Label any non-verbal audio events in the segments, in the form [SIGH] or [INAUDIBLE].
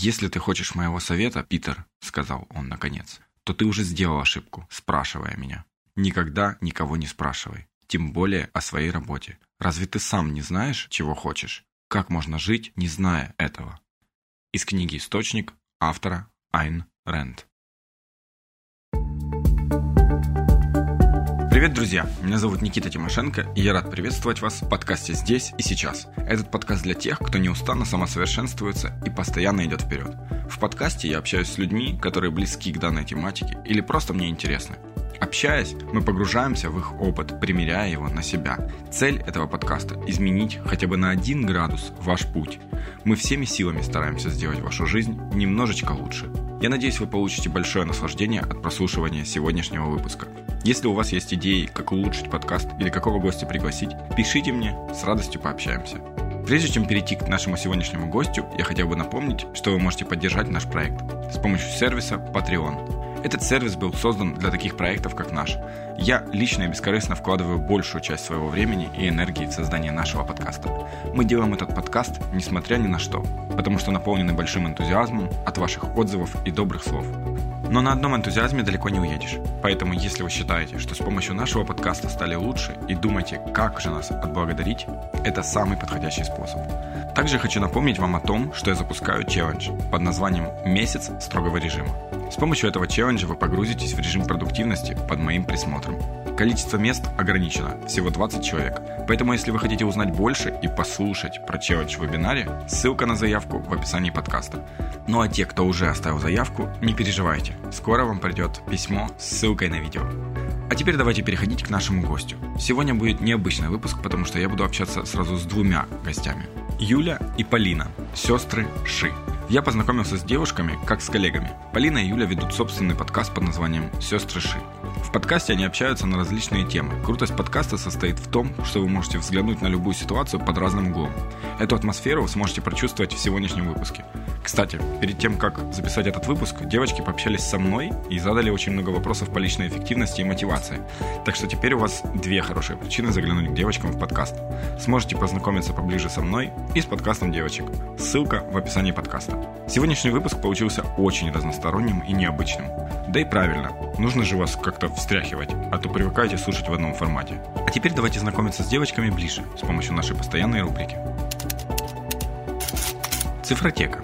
«Если ты хочешь моего совета, Питер», — сказал он наконец, «то ты уже сделал ошибку, спрашивая меня. Никогда никого не спрашивай, тем более о своей работе. Разве ты сам не знаешь, чего хочешь? Как можно жить, не зная этого?» Из книги «Источник» автора Айн Рэнд. Привет, друзья! Меня зовут Никита Тимошенко, и я рад приветствовать вас в подкасте «Здесь и сейчас». Этот подкаст для тех, кто неустанно самосовершенствуется и постоянно идет вперед. В подкасте я общаюсь с людьми, которые близки к данной тематике или просто мне интересны. Общаясь, мы погружаемся в их опыт, примеряя его на себя. Цель этого подкаста – изменить хотя бы на один градус ваш путь. Мы всеми силами стараемся сделать вашу жизнь немножечко лучше. Я надеюсь, вы получите большое наслаждение от прослушивания сегодняшнего выпуска. Если у вас есть идеи, как улучшить подкаст или какого гостя пригласить, пишите мне, с радостью пообщаемся. Прежде чем перейти к нашему сегодняшнему гостю, я хотел бы напомнить, что вы можете поддержать наш проект с помощью сервиса Patreon – этот сервис был создан для таких проектов, как наш. Я лично и бескорыстно вкладываю большую часть своего времени и энергии в создание нашего подкаста. Мы делаем этот подкаст, несмотря ни на что, потому что наполнены большим энтузиазмом от ваших отзывов и добрых слов. Но на одном энтузиазме далеко не уедешь. Поэтому, если вы считаете, что с помощью нашего подкаста стали лучше и думаете, как же нас отблагодарить, это самый подходящий способ. Также хочу напомнить вам о том, что я запускаю челлендж под названием «Месяц строгого режима». С помощью этого челленджа вы погрузитесь в режим продуктивности под моим присмотром. Количество мест ограничено, всего 20 человек. Поэтому, если вы хотите узнать больше и послушать про челлендж в вебинаре, ссылка на заявку в описании подкаста. Ну а те, кто уже оставил заявку, не переживайте. Скоро вам придет письмо с ссылкой на видео. А теперь давайте переходить к нашему гостю. Сегодня будет необычный выпуск, потому что я буду общаться сразу с двумя гостями. Юля и Полина, сестры Ши. Я познакомился с девушками, как с коллегами. Полина и Юля ведут собственный подкаст под названием «Сестры Ши». В подкасте они общаются на различные темы. Крутость подкаста состоит в том, что вы можете взглянуть на любую ситуацию под разным углом. Эту атмосферу вы сможете прочувствовать в сегодняшнем выпуске. Кстати, перед тем, как записать этот выпуск, девочки пообщались со мной и задали очень много вопросов по личной эффективности и мотивации. Так что теперь у вас две хорошие причины заглянуть к девочкам в подкаст. Сможете познакомиться поближе со мной и с подкастом девочек. Ссылка в описании подкаста. Сегодняшний выпуск получился очень разносторонним и необычным. Да и правильно, нужно же вас как-то встряхивать, а то привыкаете слушать в одном формате. А теперь давайте знакомиться с девочками ближе с помощью нашей постоянной рубрики. Цифротека.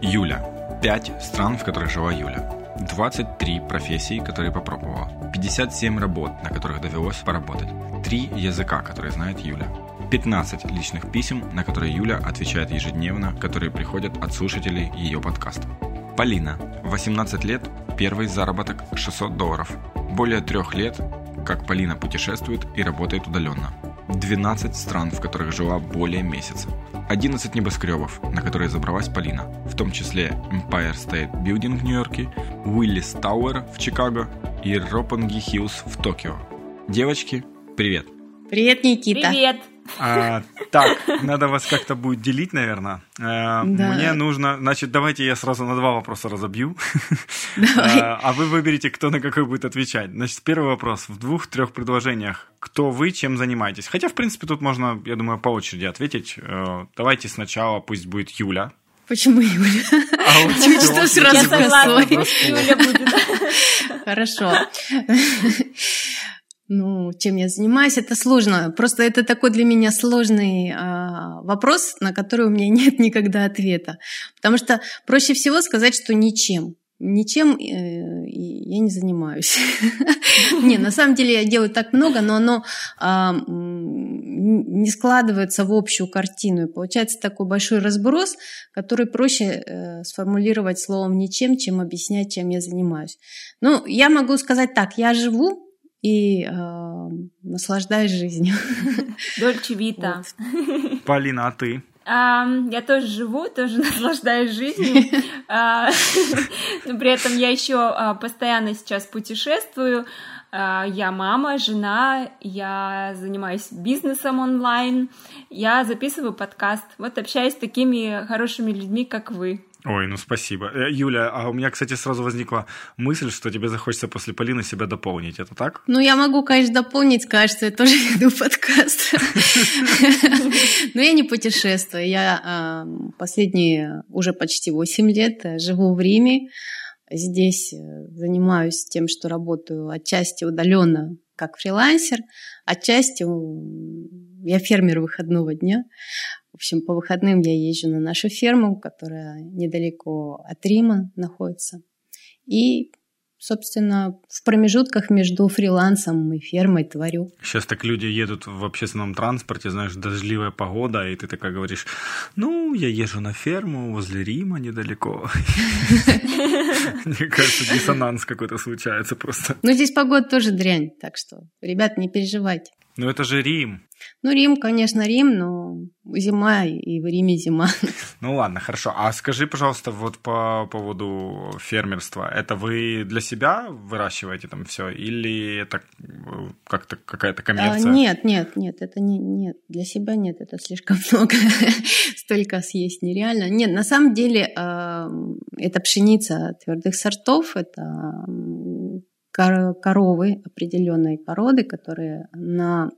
Юля. 5 стран, в которых жила Юля. 23 профессии, которые попробовала. 57 работ, на которых довелось поработать. 3 языка, которые знает Юля. 15 личных писем, на которые Юля отвечает ежедневно, которые приходят от слушателей ее подкаста. Полина. 18 лет, первый заработок 600 долларов. Более трех лет, как Полина путешествует и работает удаленно. 12 стран, в которых жила более месяца. 11 небоскребов, на которые забралась Полина, в том числе Empire State Building в Нью-Йорке, Уиллис Тауэр в Чикаго и Ропанги Хиллз в Токио. Девочки, привет! Привет, Никита! Привет! А, так, надо вас как-то будет делить, наверное. А, да. Мне нужно, значит, давайте я сразу на два вопроса разобью. Давай. А, а вы выберете, кто на какой будет отвечать. Значит, первый вопрос в двух-трех предложениях. Кто вы, чем занимаетесь? Хотя, в принципе, тут можно, я думаю, по очереди ответить. Э, давайте сначала пусть будет Юля. Почему Юля? А вот что сразу Юля будет. Хорошо. Ну, чем я занимаюсь, это сложно. Просто это такой для меня сложный э, вопрос, на который у меня [LAUGHS] нет никогда ответа. Потому что проще всего сказать, что ничем. Ничем э, я не занимаюсь. [LAUGHS] Не, на самом деле я делаю так много, но оно а, не складывается в общую картину. И получается такой большой разброс, который проще э, сформулировать словом ничем, чем объяснять, чем я занимаюсь. Ну, я могу сказать так, я живу и э, наслаждаюсь жизнью. [LAUGHS] Дольче Вита. Вот. [LAUGHS] Полина, а ты? Я тоже живу, тоже [LAUGHS] наслаждаюсь жизнью. А, но при этом я еще а, постоянно сейчас путешествую. А, я мама, жена, я занимаюсь бизнесом онлайн, я записываю подкаст. Вот общаюсь с такими хорошими людьми, как вы. Ой, ну спасибо. Э, Юля, а у меня, кстати, сразу возникла мысль, что тебе захочется после Полины себя дополнить. Это так? Ну, я могу, конечно, дополнить, что я тоже [LAUGHS] веду подкаст. [LAUGHS] Но я не путешествую. Я а, последние уже почти 8 лет э, живу в Риме. Здесь э, занимаюсь тем, что работаю отчасти удаленно как фрилансер, отчасти я фермер выходного дня. В общем, по выходным я езжу на нашу ферму, которая недалеко от Рима находится. И собственно, в промежутках между фрилансом и фермой творю. Сейчас так люди едут в общественном транспорте, знаешь, дождливая погода, и ты такая говоришь, ну, я езжу на ферму возле Рима недалеко. Мне кажется, диссонанс какой-то случается просто. Ну, здесь погода тоже дрянь, так что, ребят, не переживайте. Ну, это же Рим. Ну, Рим, конечно, Рим, но зима, и в Риме зима. [LAUGHS] Ну ладно, хорошо. А скажи, пожалуйста, вот по поводу фермерства. Это вы для себя выращиваете там все, или это как-то какая-то коммерция? А, нет, нет, нет, это не нет. Для себя нет, это слишком [LAUGHS] много. Столько съесть нереально. Нет, на самом деле э, это пшеница твердых сортов, это коровы определенной породы, которые на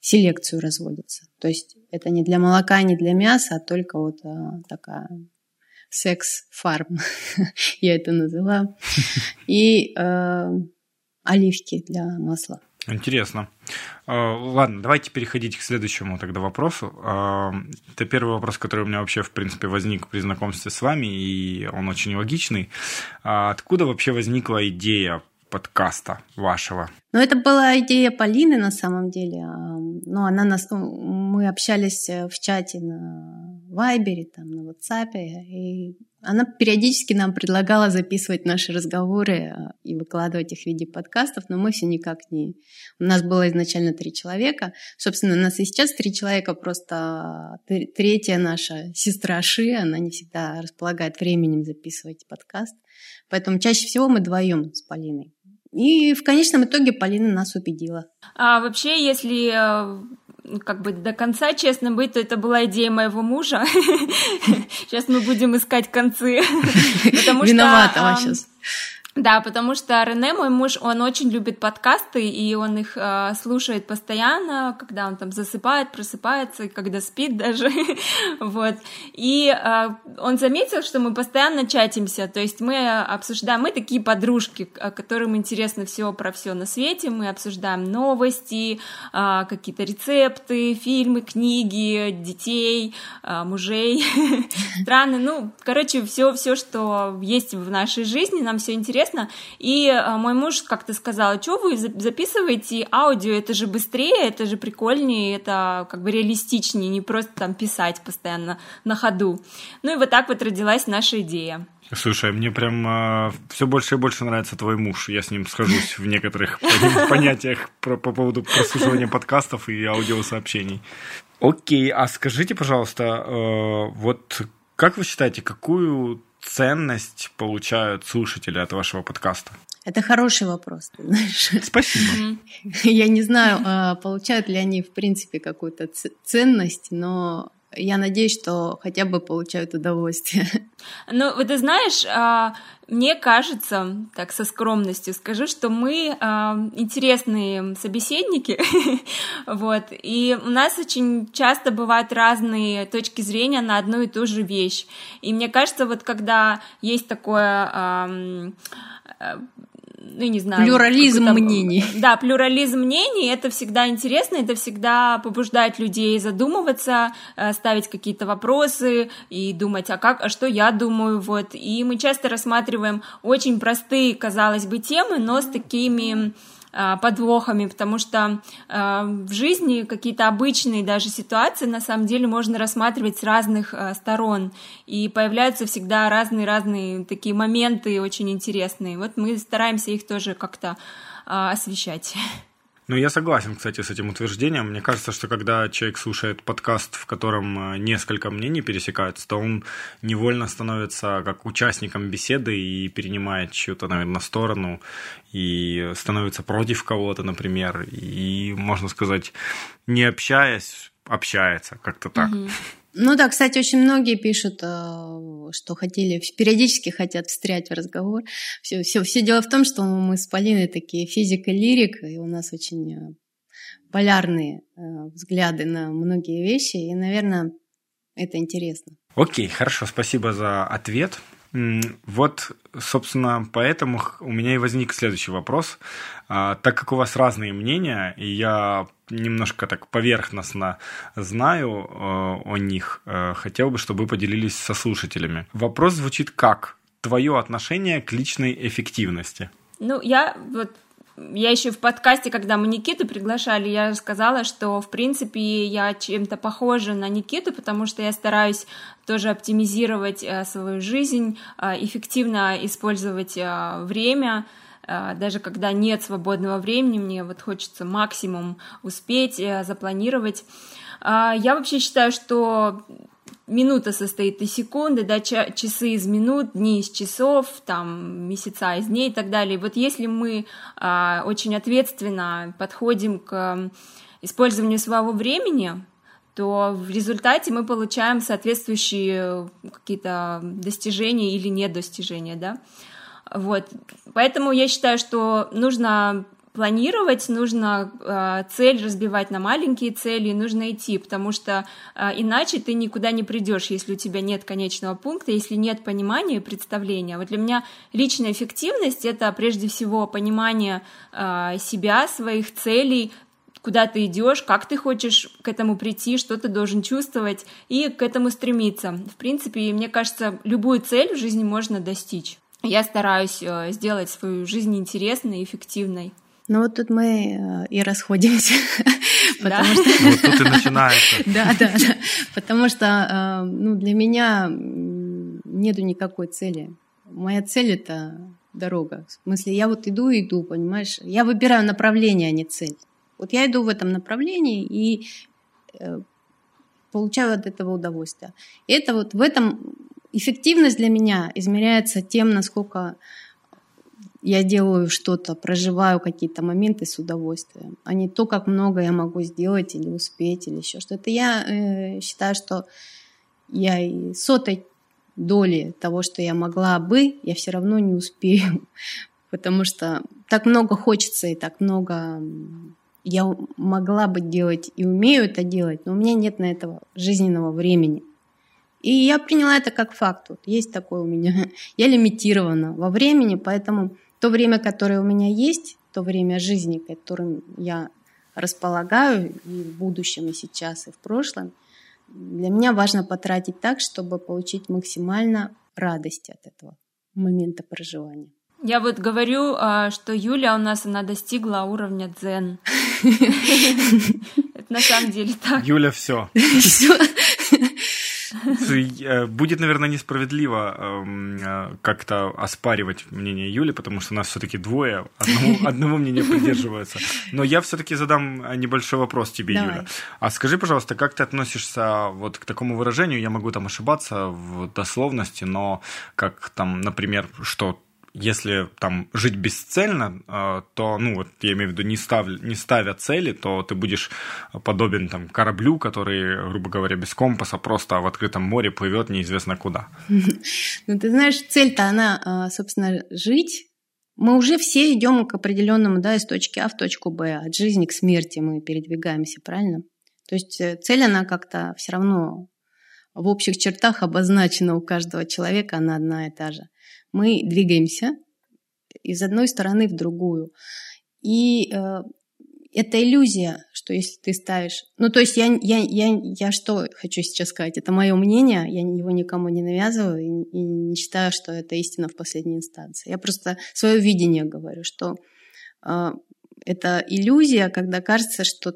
селекцию разводятся. То есть это не для молока, не для мяса, а только вот а, такая секс-фарм, [LAUGHS] я это называю. [LAUGHS] И э, оливки для масла. Интересно. А, ладно, давайте переходить к следующему тогда вопросу. А, это первый вопрос, который у меня вообще, в принципе, возник при знакомстве с вами, и он очень логичный. А откуда вообще возникла идея подкаста вашего? Ну, это была идея Полины на самом деле. Ну, она нас, мы общались э, в чате на Вайбере, там, на WhatsApp, и она периодически нам предлагала записывать наши разговоры э, и выкладывать их в виде подкастов, но мы все никак не... У нас было изначально три человека. Собственно, у нас и сейчас три человека, просто третья наша сестра Ши, она не всегда располагает временем записывать подкаст. Поэтому чаще всего мы вдвоем с Полиной. И в конечном итоге Полина нас убедила. А вообще, если э, как бы до конца честно быть, то это была идея моего мужа. [LAUGHS] Сейчас мы будем искать концы. [LAUGHS] Виновата сейчас. Да, потому что Рене, мой муж, он очень любит подкасты, и он их э, слушает постоянно, когда он там засыпает, просыпается, когда спит даже, [LAUGHS] вот. И э, он заметил, что мы постоянно чатимся, то есть мы обсуждаем, мы такие подружки, которым интересно все про все на свете, мы обсуждаем новости, э, какие-то рецепты, фильмы, книги, детей, э, мужей, [LAUGHS] страны, ну, короче, все, все, что есть в нашей жизни, нам все интересно интересно. И э, мой муж как-то сказал, что вы записываете аудио, это же быстрее, это же прикольнее, это как бы реалистичнее, не просто там писать постоянно на ходу. Ну и вот так вот родилась наша идея. Слушай, мне прям э, все больше и больше нравится твой муж. Я с ним схожусь в некоторых понятиях про, по поводу прослушивания подкастов и аудиосообщений. Окей, а скажите, пожалуйста, э, вот как вы считаете, какую ценность получают слушатели от вашего подкаста? Это хороший вопрос, ты знаешь. Спасибо. Я не знаю, а, получают ли они, в принципе, какую-то ценность, но я надеюсь, что хотя бы получают удовольствие. Ну, вот ты знаешь, а, мне кажется, так со скромностью скажу, что мы а, интересные собеседники, [LAUGHS] вот, и у нас очень часто бывают разные точки зрения на одну и ту же вещь. И мне кажется, вот когда есть такое ну, не знаю... Плюрализм мнений. Да, плюрализм мнений, это всегда интересно, это всегда побуждает людей задумываться, э, ставить какие-то вопросы и думать, а как, а что я думаю, вот. И мы часто рассматриваем очень простые, казалось бы, темы, но с такими подвохами, потому что а, в жизни какие-то обычные даже ситуации на самом деле можно рассматривать с разных а, сторон, и появляются всегда разные-разные такие моменты очень интересные. Вот мы стараемся их тоже как-то освещать. Ну, я согласен, кстати, с этим утверждением. Мне кажется, что когда человек слушает подкаст, в котором э, несколько мнений пересекаются, то он невольно становится как участником беседы и перенимает чью-то, наверное, сторону и становится против кого-то, например, и, можно сказать, не общаясь, общается как-то так. Угу. Ну да, кстати, очень многие пишут, э, что хотели, периодически хотят встрять в разговор. Все, все, все дело в том, что мы с Полиной такие физик и лирик, и у нас очень э, полярные э, взгляды на многие вещи, и, наверное, это интересно. Окей, хорошо, спасибо за ответ. Вот, собственно, поэтому у меня и возник следующий вопрос. А, так как у вас разные мнения, и я немножко так поверхностно знаю э, о них, э, хотел бы, чтобы вы поделились со слушателями. Вопрос звучит как? Твое отношение к личной эффективности? Ну, я вот я еще в подкасте, когда мы Никиту приглашали, я сказала, что, в принципе, я чем-то похожа на Никиту, потому что я стараюсь тоже оптимизировать э, свою жизнь, э, эффективно использовать э, время, даже когда нет свободного времени, мне вот хочется максимум успеть, запланировать. Я вообще считаю, что минута состоит из секунды, да, часы из минут, дни из часов, там, месяца из дней и так далее. Вот если мы а, очень ответственно подходим к использованию своего времени, то в результате мы получаем соответствующие какие-то достижения или недостижения, да. Вот. Поэтому я считаю, что нужно планировать, нужно э, цель разбивать на маленькие цели, нужно идти, потому что э, иначе ты никуда не придешь, если у тебя нет конечного пункта, если нет понимания и представления. Вот для меня личная эффективность это прежде всего понимание э, себя, своих целей, куда ты идешь, как ты хочешь к этому прийти, что ты должен чувствовать и к этому стремиться. В принципе, мне кажется, любую цель в жизни можно достичь. Я стараюсь э, сделать свою жизнь интересной и эффективной. Ну вот тут мы э, и расходимся. [LAUGHS] Потому что... Вот тут и начинается. [LAUGHS] Да, да, да. Потому что э, ну, для меня нету никакой цели. Моя цель — это дорога. В смысле, я вот иду и иду, понимаешь? Я выбираю направление, а не цель. Вот я иду в этом направлении и э, получаю от этого удовольствие. И это вот в этом эффективность для меня измеряется тем, насколько я делаю что-то, проживаю какие-то моменты с удовольствием, а не то, как много я могу сделать или успеть, или еще что-то. Я э, считаю, что я и сотой доли того, что я могла бы, я все равно не успею, [LAUGHS] потому что так много хочется и так много я могла бы делать и умею это делать, но у меня нет на этого жизненного времени. И я приняла это как факт. Вот есть такое у меня. [LAUGHS] Я лимитирована во времени, поэтому то время, которое у меня есть, то время жизни, которым я располагаю и в будущем, и сейчас, и в прошлом, для меня важно потратить так, чтобы получить максимально радости от этого момента проживания. Я вот говорю, а, что Юля у нас, она достигла уровня дзен. [LAUGHS] Это на самом деле так. Юля, все. Э, [LAUGHS] будет, наверное, несправедливо эм, э, как-то оспаривать мнение Юли, потому что нас все-таки двое, одного, [LAUGHS] одного мнения придерживаются. Но я все-таки задам небольшой вопрос тебе, Давай. Юля. А скажи, пожалуйста, как ты относишься вот к такому выражению? Я могу там ошибаться в дословности, но как там, например, что если там жить бесцельно, а, то, ну, вот я имею в виду, не, став, не ставя цели, то ты будешь подобен там кораблю, который, грубо говоря, без компаса просто в открытом море плывет неизвестно куда. [LAUGHS] Ну, ты знаешь, цель-то она, а, собственно, жить. Мы уже все идем к определенному, да, из точки А в точку Б, от жизни к смерти мы передвигаемся, правильно? То есть э, цель, она как-то все равно в общих чертах обозначена у каждого человека, она одна и та же мы двигаемся из одной стороны в другую. И э, это иллюзия, что если ты ставишь... Ну, то есть я, я, я, я что хочу сейчас сказать? Это мое мнение, я его никому не навязываю и, и не считаю, что это истина в последней инстанции. Я просто свое видение говорю, что э, это иллюзия, когда кажется, что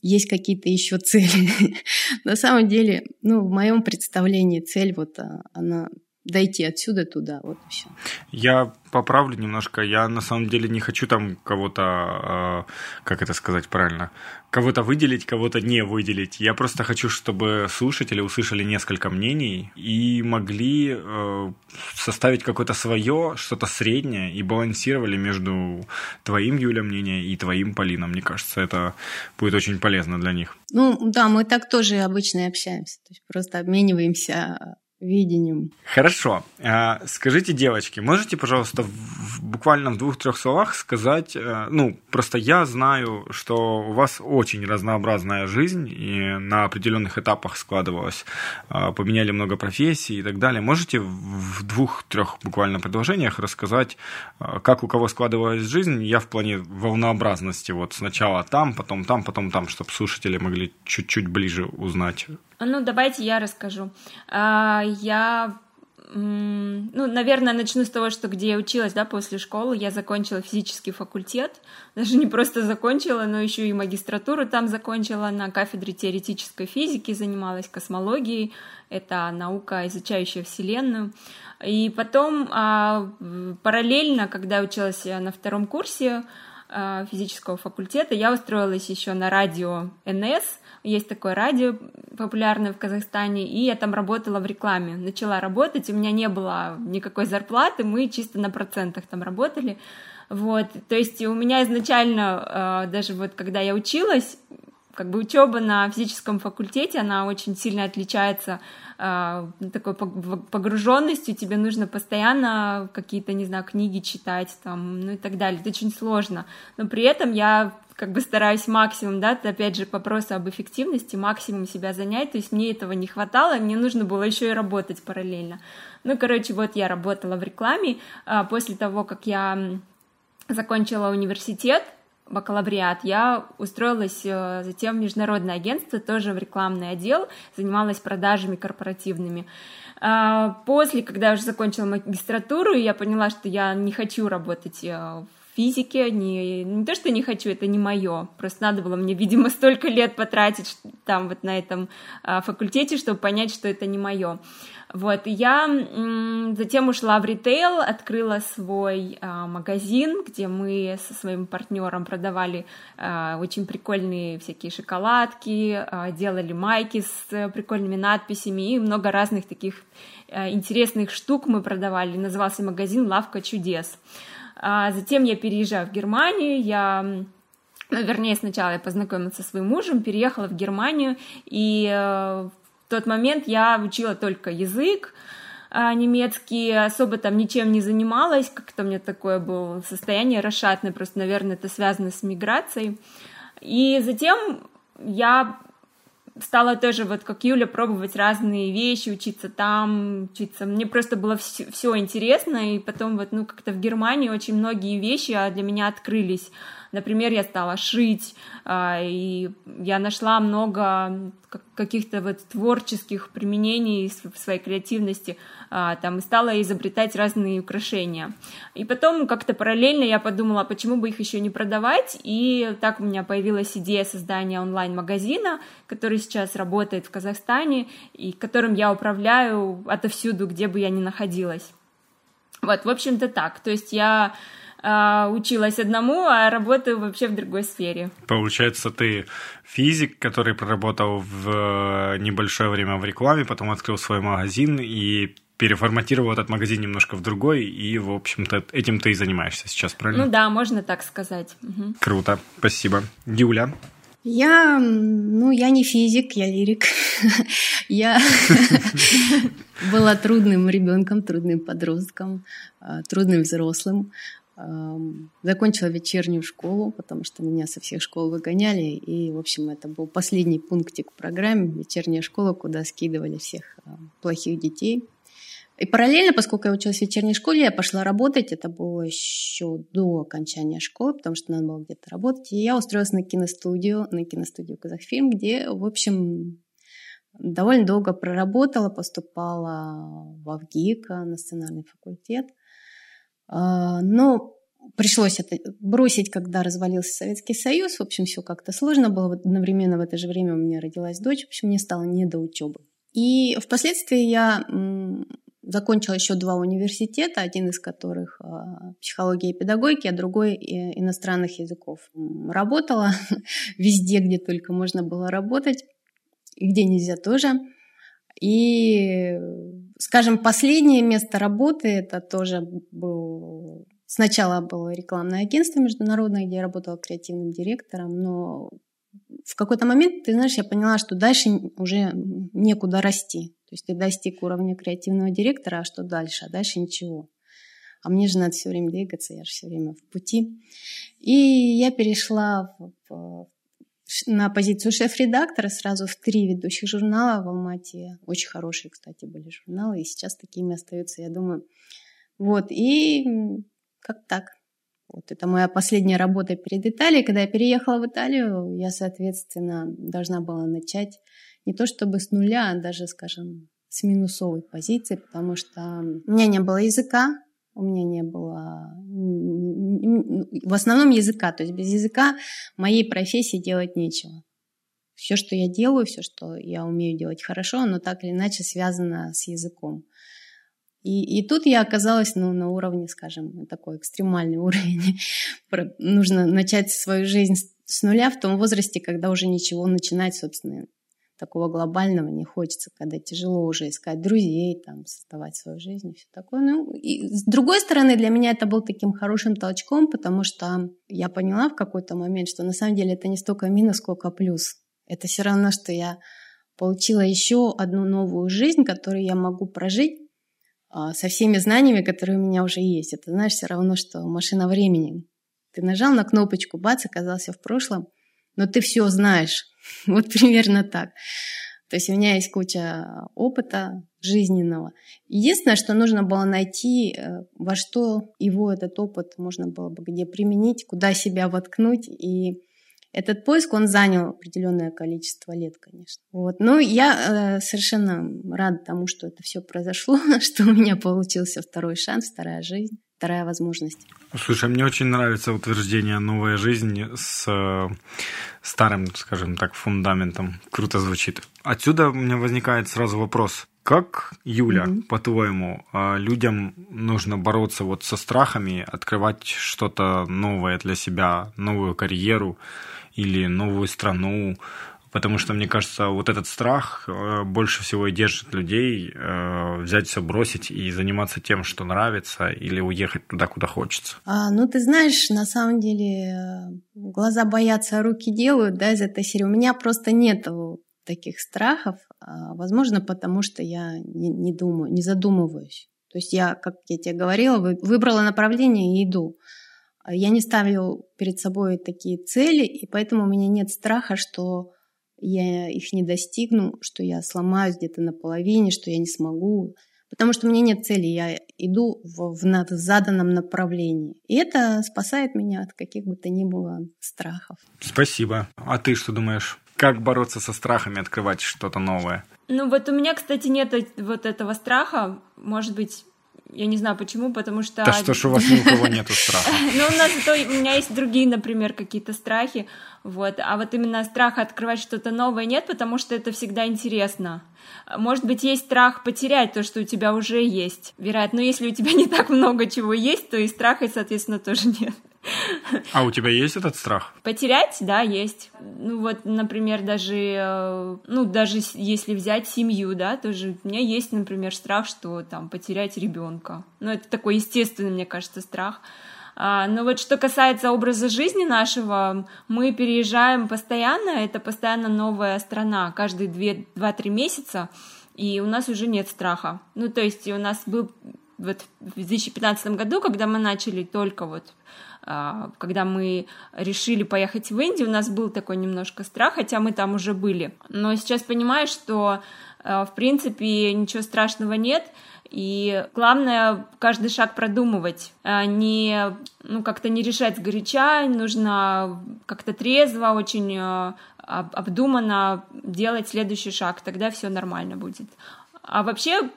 есть какие-то еще цели. [LAUGHS] На самом деле, ну, в моем представлении цель вот а, она дойти отсюда туда, вот и все. Я поправлю немножко. Я на самом деле не хочу там кого-то, э, как это сказать правильно, кого-то выделить, кого-то не выделить. Я просто хочу, чтобы слушатели услышали несколько мнений и могли э, составить какое-то свое, что-то среднее и балансировали между твоим, Юля, мнением и твоим, Полина. Мне кажется, это будет очень полезно для них. Ну да, мы так тоже обычно и общаемся. То есть просто обмениваемся видением. Хорошо. А, скажите, девочки, можете, пожалуйста, в, буквально в двух-трех словах сказать, э, ну, просто я знаю, что у вас очень разнообразная жизнь, и на определенных этапах складывалась, а, поменяли много профессий и так далее. Можете в двух-трех буквально предложениях рассказать, а, как у кого складывалась жизнь? Я в плане волнообразности, вот сначала там, потом там, потом там, чтобы слушатели могли чуть-чуть ближе узнать ну, давайте я расскажу. А, я ну, наверное, начну с того, что где я училась, да, после школы, я закончила физический факультет, даже не просто закончила, но еще и магистратуру там закончила. На кафедре теоретической физики, занималась космологией, это наука, изучающая Вселенную. И потом а, параллельно, когда училась на втором курсе а, физического факультета, я устроилась еще на радио НС, есть такое радио популярное в Казахстане, и я там работала в рекламе. Начала работать, у меня не было никакой зарплаты, мы чисто на процентах там работали. Вот, то есть у меня изначально, э, даже вот когда я училась, как бы учеба на физическом факультете, она очень сильно отличается э, такой погруженностью, тебе нужно постоянно какие-то, не знаю, книги читать там, ну и так далее, это очень сложно, но при этом я как бы стараюсь максимум, да, опять же, к вопросу об эффективности, максимум себя занять, то есть мне этого не хватало, мне нужно было еще и работать параллельно. Ну, короче, вот я работала в рекламе, а, после того, как я закончила университет, бакалавриат, я устроилась э, затем в международное агентство, тоже в рекламный отдел, занималась продажами корпоративными. А, после, когда я уже закончила магистратуру, я поняла, что я не хочу работать э, в физике, не, не то, что не хочу, это не мое. Просто надо было мне, видимо, столько лет потратить там вот на этом а, факультете, чтобы понять, что это не мое. Вот, я м, затем ушла в ритейл, открыла свой а, магазин, где мы со своим партнером продавали а, очень прикольные всякие шоколадки, а, делали майки с прикольными надписями и много разных таких а, интересных штук мы продавали. Назывался магазин «Лавка чудес». А затем я переезжаю в Германию, я ну, вернее, сначала я познакомилась со своим мужем, переехала в Германию, и э, в тот момент я учила только язык, а немецкий, особо там ничем не занималась, как-то у меня такое было состояние расшатное, просто, наверное, это связано с миграцией. И затем я стала тоже, вот как Юля, пробовать разные вещи, учиться там, учиться. Мне просто было все, все интересно, и потом вот, ну, как-то в Германии очень многие вещи а, для меня открылись. Например, я стала шить, а, и я нашла много каких-то вот творческих применений в своей креативности, там, и стала изобретать разные украшения. И потом как-то параллельно я подумала, почему бы их еще не продавать, и так у меня появилась идея создания онлайн-магазина, который сейчас работает в Казахстане, и которым я управляю отовсюду, где бы я ни находилась. Вот, в общем-то так. То есть я а, училась одному, а работаю вообще в другой сфере. Получается, ты физик, который проработал в э, небольшое время в рекламе, потом открыл свой магазин и переформатировал этот магазин немножко в другой, и, в общем-то, этим ты и занимаешься сейчас, правильно? Ну да, можно так сказать. Угу. Круто, спасибо. Юля? Я, ну, я не физик, я лирик. [LAUGHS] Я [LAUGHS] была трудным ребенком, трудным подростком, а, трудным взрослым. Закончила вечернюю школу, потому что меня со всех школ выгоняли. И, в общем, это был последний пунктик в программе вечерняя школа, куда скидывали всех а, плохих детей. И параллельно, поскольку я училась в вечерней школе, я пошла работать. Это было еще до окончания школы, потому что надо было где-то работать. И я устроилась на киностудию, на киностудию «Казахфильм», где, в общем, довольно долго проработала, поступала в Авгика на сценарный факультет – а, но пришлось это бросить, когда развалился Советский Союз. В общем, все как-то сложно было. Одновременно в это же время у меня родилась дочь. В общем, мне стало не до учебы. И впоследствии я закончила еще два университета, один из которых а, психология и педагогики, а другой иностранных языков. Работала [LAUGHS] везде, где только можно было работать, и где нельзя тоже. И, скажем, последнее место работы это тоже был Сначала было рекламное агентство международное, где я работала креативным директором, но в какой-то момент, ты знаешь, я поняла, что дальше уже некуда расти. То есть ты достиг уровня креативного директора, а что дальше? А дальше ничего. А мне же надо все время двигаться, я же все время в пути. И я перешла в, в, на позицию шеф-редактора сразу в три ведущих журнала в Алмате. Очень хорошие, кстати, были журналы, и сейчас такими остаются, я думаю. Вот, и как так. Вот это моя последняя работа перед Италией. Когда я переехала в Италию, я, соответственно, должна была начать не то чтобы с нуля, а даже, скажем, с минусовой позиции, потому что у меня не было языка, у меня не было в основном языка, то есть без языка моей профессии делать нечего. Все, что я делаю, все, что я умею делать хорошо, оно так или иначе связано с языком. И, и тут я оказалась ну, на уровне, скажем, такой экстремальный [LAUGHS] уровень. Нужно начать свою жизнь с нуля в том возрасте, когда уже ничего начинать, собственно, такого глобального не хочется, когда тяжело уже искать друзей, там, создавать свою жизнь и все такое. Ну, и с другой стороны, для меня это был таким хорошим толчком, потому что я поняла в какой-то момент, что на самом деле это не столько минус, сколько плюс. Это все равно, что я получила еще одну новую жизнь, которую я могу прожить со всеми знаниями, которые у меня уже есть. Это, знаешь, все равно, что машина времени. Ты нажал на кнопочку, бац, оказался в прошлом, но ты все знаешь. [LAUGHS] Вот примерно так. То есть у меня есть куча опыта жизненного. Единственное, что нужно было найти, э, во что его этот опыт можно было бы где применить, куда себя воткнуть и этот поиск, он занял определенное количество лет, конечно. Вот. Но я э, совершенно рада тому, что это все произошло, [LAUGHS] что у меня получился второй шанс, вторая жизнь, вторая возможность. Слушай, мне очень нравится утверждение «новая жизнь» с э, старым, скажем так, фундаментом. Круто звучит. Отсюда у меня возникает сразу вопрос. Как, Юля, mm-hmm. по-твоему, э, людям нужно бороться вот со страхами, открывать что-то новое для себя, новую карьеру? Или новую страну, потому что, мне кажется, вот этот страх э, больше всего и держит людей э, взять все, бросить и заниматься тем, что нравится, или уехать туда, куда хочется. А, ну, ты знаешь, на самом деле э, глаза боятся, а руки делают, да, из этой серии. У меня просто нет таких страхов, а, возможно, потому что я не, не думаю, не задумываюсь. То есть я, как я тебе говорила, выбрала направление и иду. Я не ставлю перед собой такие цели, и поэтому у меня нет страха, что я их не достигну, что я сломаюсь где-то наполовине, что я не смогу. Потому что у меня нет цели, я иду в, в, в заданном направлении. И это спасает меня от каких бы то ни было страхов. Спасибо. А ты что думаешь? Как бороться со страхами, открывать что-то новое? Ну вот у меня, кстати, нет вот этого страха. Может быть, я не знаю почему, потому что... Да что ж у вас ни у кого нету страха? [LAUGHS] Ну, у нас зато у меня есть другие, например, какие-то страхи, вот. А вот именно страха открывать что-то новое нет, потому что это всегда интересно. Может быть, есть страх потерять то, что у тебя уже есть, вероятно. Но если у тебя не так много чего есть, то и страха, соответственно, тоже нет. А у тебя есть этот страх? Потерять, да, есть. Ну вот, например, даже, э, ну даже если взять семью, да, тоже у меня есть, например, страх, что там потерять ребенка. Ну это такой естественный, мне кажется, страх. А, но вот что касается образа жизни нашего, мы переезжаем постоянно, это постоянно новая страна, каждые 2-3 месяца, и у нас уже нет страха. Ну, то есть у нас был вот в 2015 году, когда мы начали только вот когда мы решили поехать в Индию, у нас был такой немножко страх, хотя мы там уже были. Но сейчас понимаю, что а, в принципе ничего страшного нет, и главное каждый шаг продумывать, а не ну как-то не решать сгоряча, нужно как-то трезво, очень обдуманно делать следующий шаг, тогда все нормально будет. А вообще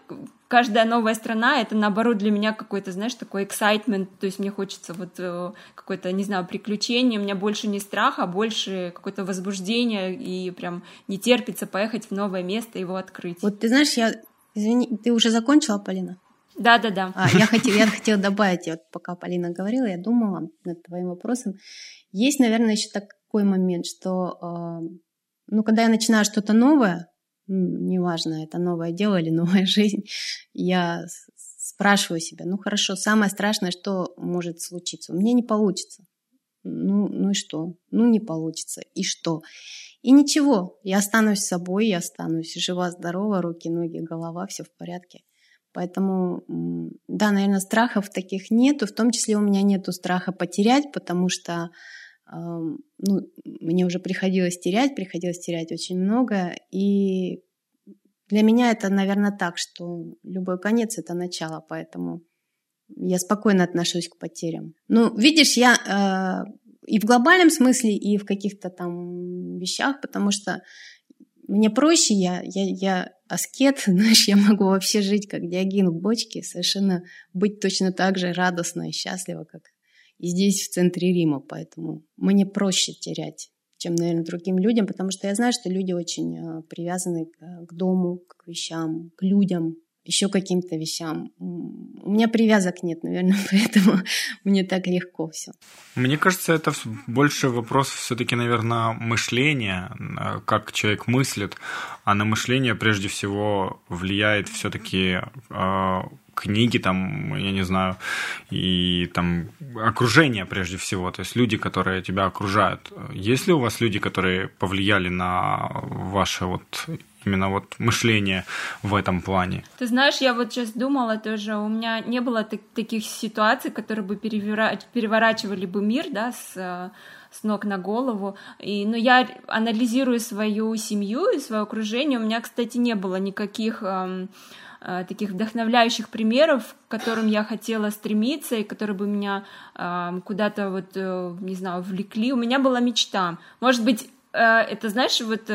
каждая новая страна это наоборот для меня какой-то, знаешь, такой excitement, то есть мне хочется вот э, какое-то, не знаю, приключение, у меня больше не страх, а больше какое-то возбуждение и прям не терпится поехать в новое место, его открыть. Вот ты знаешь, я Извини, ты уже закончила, Полина? Да, да, да. А, я, хотела, я хотела добавить, вот пока Полина говорила, я думала над твоим вопросом. Есть, наверное, еще такой момент, что э, ну, когда я начинаю что-то новое, неважно, это новое дело или [LAUGHS] новая жизнь, я спрашиваю себя, ну хорошо, самое страшное, что может случиться? У меня не получится. Ну, ну и что? Ну не получится. И что? И ничего, я останусь собой, я останусь жива, здорова, руки, ноги, голова, все в порядке. Поэтому, да, наверное, страхов таких нету, в том числе у меня нету страха потерять, потому что ну, мне уже приходилось терять, приходилось терять очень много, и для меня это, наверное, так, что любой конец — это начало, поэтому я спокойно отношусь к потерям. Ну, видишь, я э, и в глобальном смысле, и в каких-то там вещах, потому что мне проще, я, я, я аскет, [LAUGHS] знаешь, я могу вообще жить как диагин в бочке, совершенно быть точно так же радостно и счастливо, как здесь, в центре Рима. Поэтому мне проще терять чем, наверное, другим людям, потому что я знаю, что люди очень э, привязаны к дому, к вещам, к людям, еще каким-то вещам. У меня привязок нет, наверное, [LAUGHS] поэтому мне так легко все. Мне кажется, это больше вопрос все-таки, наверное, мышления, э, как человек мыслит, а на мышление прежде всего влияет все-таки э, книги, там, я не знаю, и там окружение прежде всего, то есть люди, которые тебя окружают. Есть ли у вас люди, которые повлияли на ваше вот именно вот мышление в этом плане? Ты знаешь, я вот сейчас думала тоже, у меня не было так, таких ситуаций, которые бы переворачивали бы мир, да, с с ног на голову. И, ну, я анализирую свою семью и свое окружение. У меня, кстати, не было никаких эм, таких вдохновляющих примеров, к которым я хотела стремиться и которые бы меня э, куда-то вот, э, не знаю, влекли. У меня была мечта. Может быть, это, знаешь, вот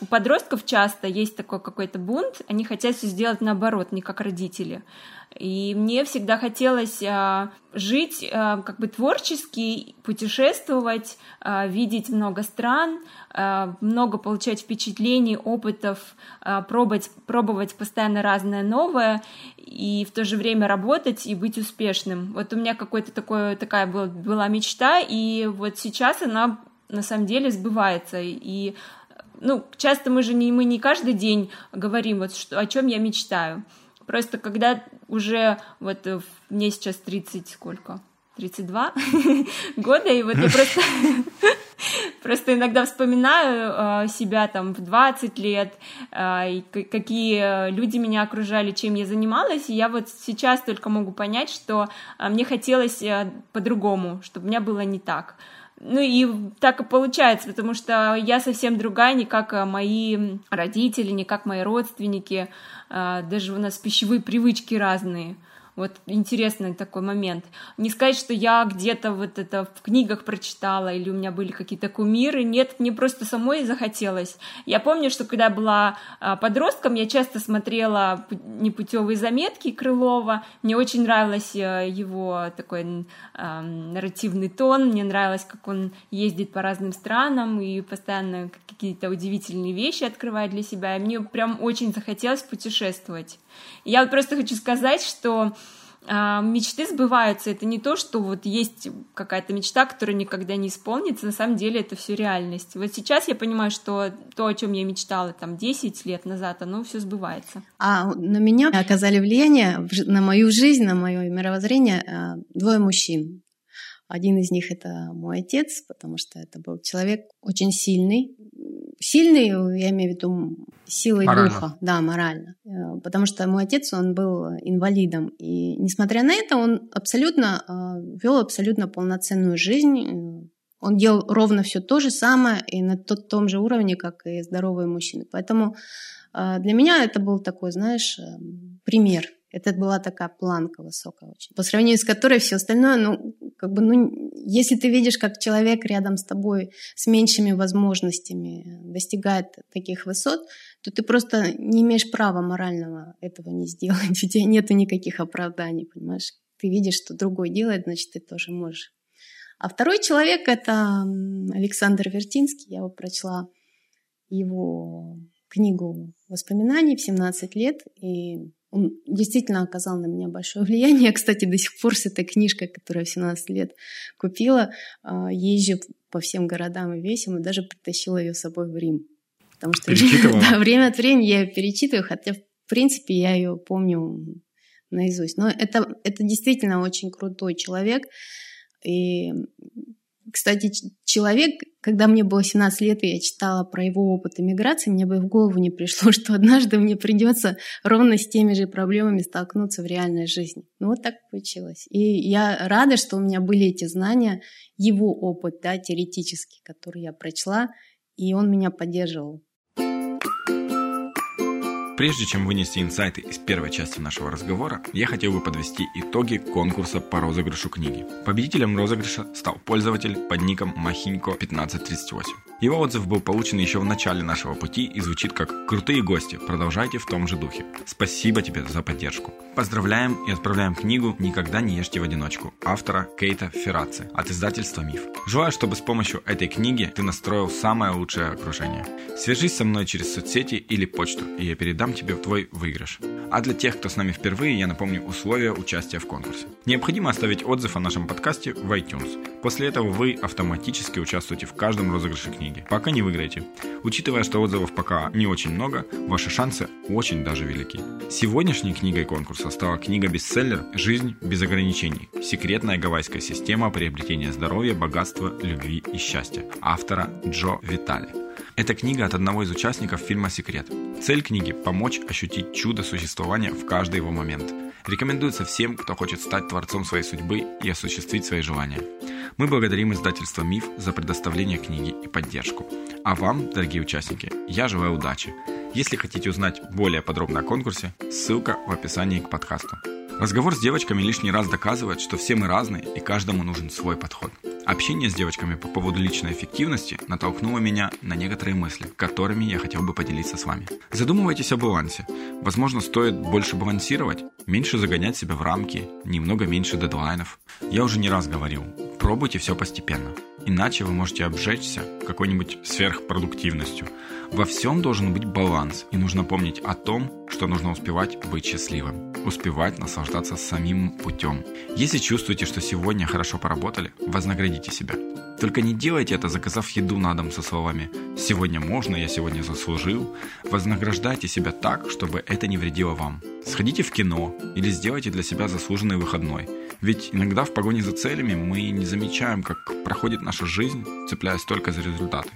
у подростков часто есть такой какой-то бунт, они хотят все сделать наоборот, не как родители. И мне всегда хотелось а, жить как бы творчески, путешествовать, видеть много стран, много получать впечатлений, опытов, пробовать, пробовать постоянно разное новое и в то же время работать и быть успешным. Вот у меня какой-то такой, такая была, была мечта, и вот сейчас она на самом деле сбывается. И ну, часто мы же не, мы не каждый день говорим, вот что, о чем я мечтаю. Просто когда уже вот э, мне сейчас 30 сколько? 32 [LAUGHS] года, и вот я [LAUGHS] просто просто иногда вспоминаю э, себя там в 20 лет, э, и какие люди меня окружали, чем я занималась, и я вот сейчас только могу понять, что мне хотелось по-другому, чтобы у меня было не так. Ну и так и получается, потому что я совсем другая, не как мои родители, не как мои родственники, даже у нас пищевые привычки разные. Вот интересный такой момент. Не сказать, что я где-то вот это в книгах прочитала или у меня были какие-то кумиры. Нет, мне просто самой захотелось. Я помню, что когда я была а, подростком, я часто смотрела непутевые заметки Крылова. Мне очень нравился э, его такой э, нарративный тон. Мне нравилось, как он ездит по разным странам и постоянно какие-то удивительные вещи открывает для себя. И мне прям очень захотелось путешествовать. Я вот просто хочу сказать, что мечты сбываются. Это не то, что вот есть какая-то мечта, которая никогда не исполнится. На самом деле это все реальность. Вот сейчас я понимаю, что то, о чем я мечтала там 10 лет назад, оно все сбывается. А на меня оказали влияние на мою жизнь, на мое мировоззрение а, двое мужчин. Один из них это мой отец, потому что это был человек очень сильный, сильный, я имею в виду силой морально. духа, да, морально. Э, потому что мой отец, он был инвалидом. И несмотря на это, он абсолютно э, вел абсолютно полноценную жизнь. Он делал ровно все то же самое и на тот, том же уровне, как и здоровые мужчины. Поэтому э, для меня это был такой, знаешь, пример. Это была такая планка высокая очень, по сравнению с которой все остальное, ну, как бы, ну, если ты видишь, как человек рядом с тобой с меньшими возможностями достигает таких высот, то ты просто не имеешь права морального этого не сделать. [LAUGHS] У тебя нет никаких оправданий, понимаешь? Ты видишь, что другой делает, значит, ты тоже можешь. А второй человек — это Александр Вертинский. Я его прочла его книгу воспоминаний в 17 лет, и он действительно оказал на меня большое [LAUGHS] влияние. Я, кстати, до сих пор с этой книжкой, которую я в 17 лет купила, а, езжу по всем городам и весям, и даже притащила ее с собой в Рим. Потому что [LAUGHS] да, время от времени я ее перечитываю, хотя, в принципе, я ее помню наизусть. Но это, это действительно очень крутой человек. И кстати, человек, когда мне было 17 лет, и я читала про его опыт иммиграции, мне бы в голову не пришло, [LAUGHS] что однажды мне придется ровно с теми же проблемами столкнуться в реальной жизни. Ну вот так получилось. И я рада, что у меня были эти знания, его опыт, да, теоретический, который я прочла, и он меня поддерживал. Прежде чем вынести инсайты из первой части нашего разговора, я хотел бы подвести итоги конкурса по розыгрышу книги. Победителем розыгрыша стал пользователь под ником Махинько1538. Его отзыв был получен еще в начале нашего пути и звучит как «Крутые гости, продолжайте в том же духе. Спасибо тебе за поддержку». Поздравляем и отправляем книгу «Никогда не ешьте в одиночку» автора Кейта Ферраци от издательства «Миф». Желаю, чтобы с помощью этой книги ты настроил самое лучшее окружение. Свяжись со мной через соцсети или почту, и я передам тебе твой выигрыш. А для тех, кто с нами впервые, я напомню условия участия в конкурсе. Необходимо оставить отзыв о нашем подкасте в iTunes. После этого вы автоматически участвуете в каждом розыгрыше книги, пока не выиграете. Учитывая, что отзывов пока не очень много, ваши шансы очень даже велики. Сегодняшней книгой конкурса стала книга-бестселлер «Жизнь без ограничений. Секретная гавайская система приобретения здоровья, богатства, любви и счастья» автора Джо Витали. Это книга от одного из участников фильма «Секрет». Цель книги – помочь ощутить чудо существования в каждый его момент. Рекомендуется всем, кто хочет стать творцом своей судьбы и осуществить свои желания. Мы благодарим издательство «Миф» за предоставление книги и поддержку. А вам, дорогие участники, я желаю удачи. Если хотите узнать более подробно о конкурсе, ссылка в описании к подкасту. Разговор с девочками лишний раз доказывает, что все мы разные и каждому нужен свой подход. Общение с девочками по поводу личной эффективности натолкнуло меня на некоторые мысли, которыми я хотел бы поделиться с вами. Задумывайтесь о балансе. Возможно, стоит больше балансировать, меньше загонять себя в рамки, немного меньше дедлайнов. Я уже не раз говорил, пробуйте все постепенно. Иначе вы можете обжечься какой-нибудь сверхпродуктивностью. Во всем должен быть баланс, и нужно помнить о том, что нужно успевать быть счастливым, успевать наслаждаться самим путем. Если чувствуете, что сегодня хорошо поработали, вознаградите себя. Только не делайте это, заказав еду на дом со словами «Сегодня можно, я сегодня заслужил». Вознаграждайте себя так, чтобы это не вредило вам. Сходите в кино или сделайте для себя заслуженный выходной. Ведь иногда в погоне за целями мы не замечаем, как проходит наша жизнь, цепляясь только за результаты.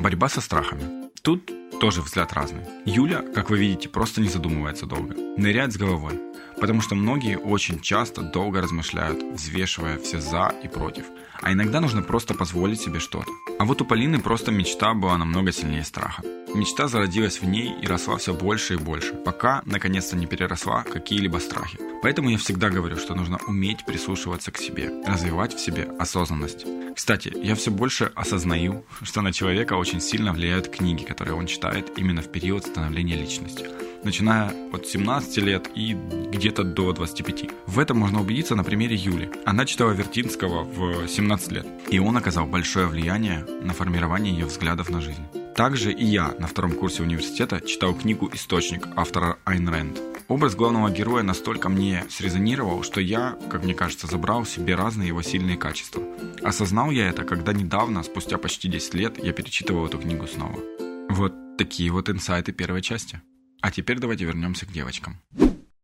Борьба со страхами. Тут тоже взгляд разный. Юля, как вы видите, просто не задумывается долго. Ныряет с головой. Потому что многие очень часто долго размышляют, взвешивая все за и против. А иногда нужно просто позволить себе что-то. А вот у Полины просто мечта была намного сильнее страха. Мечта зародилась в ней и росла все больше и больше, пока наконец-то не переросла какие-либо страхи. Поэтому я всегда говорю, что нужно уметь прислушиваться к себе, развивать в себе осознанность. Кстати, я все больше осознаю, что на человека очень сильно влияют книги, которые он читает именно в период становления личности начиная от 17 лет и где-то до 25. В этом можно убедиться на примере Юли. Она читала Вертинского в 17 лет, и он оказал большое влияние на формирование ее взглядов на жизнь. Также и я на втором курсе университета читал книгу «Источник» автора Айн Рэнд. Образ главного героя настолько мне срезонировал, что я, как мне кажется, забрал себе разные его сильные качества. Осознал я это, когда недавно, спустя почти 10 лет, я перечитывал эту книгу снова. Вот такие вот инсайты первой части. А теперь давайте вернемся к девочкам.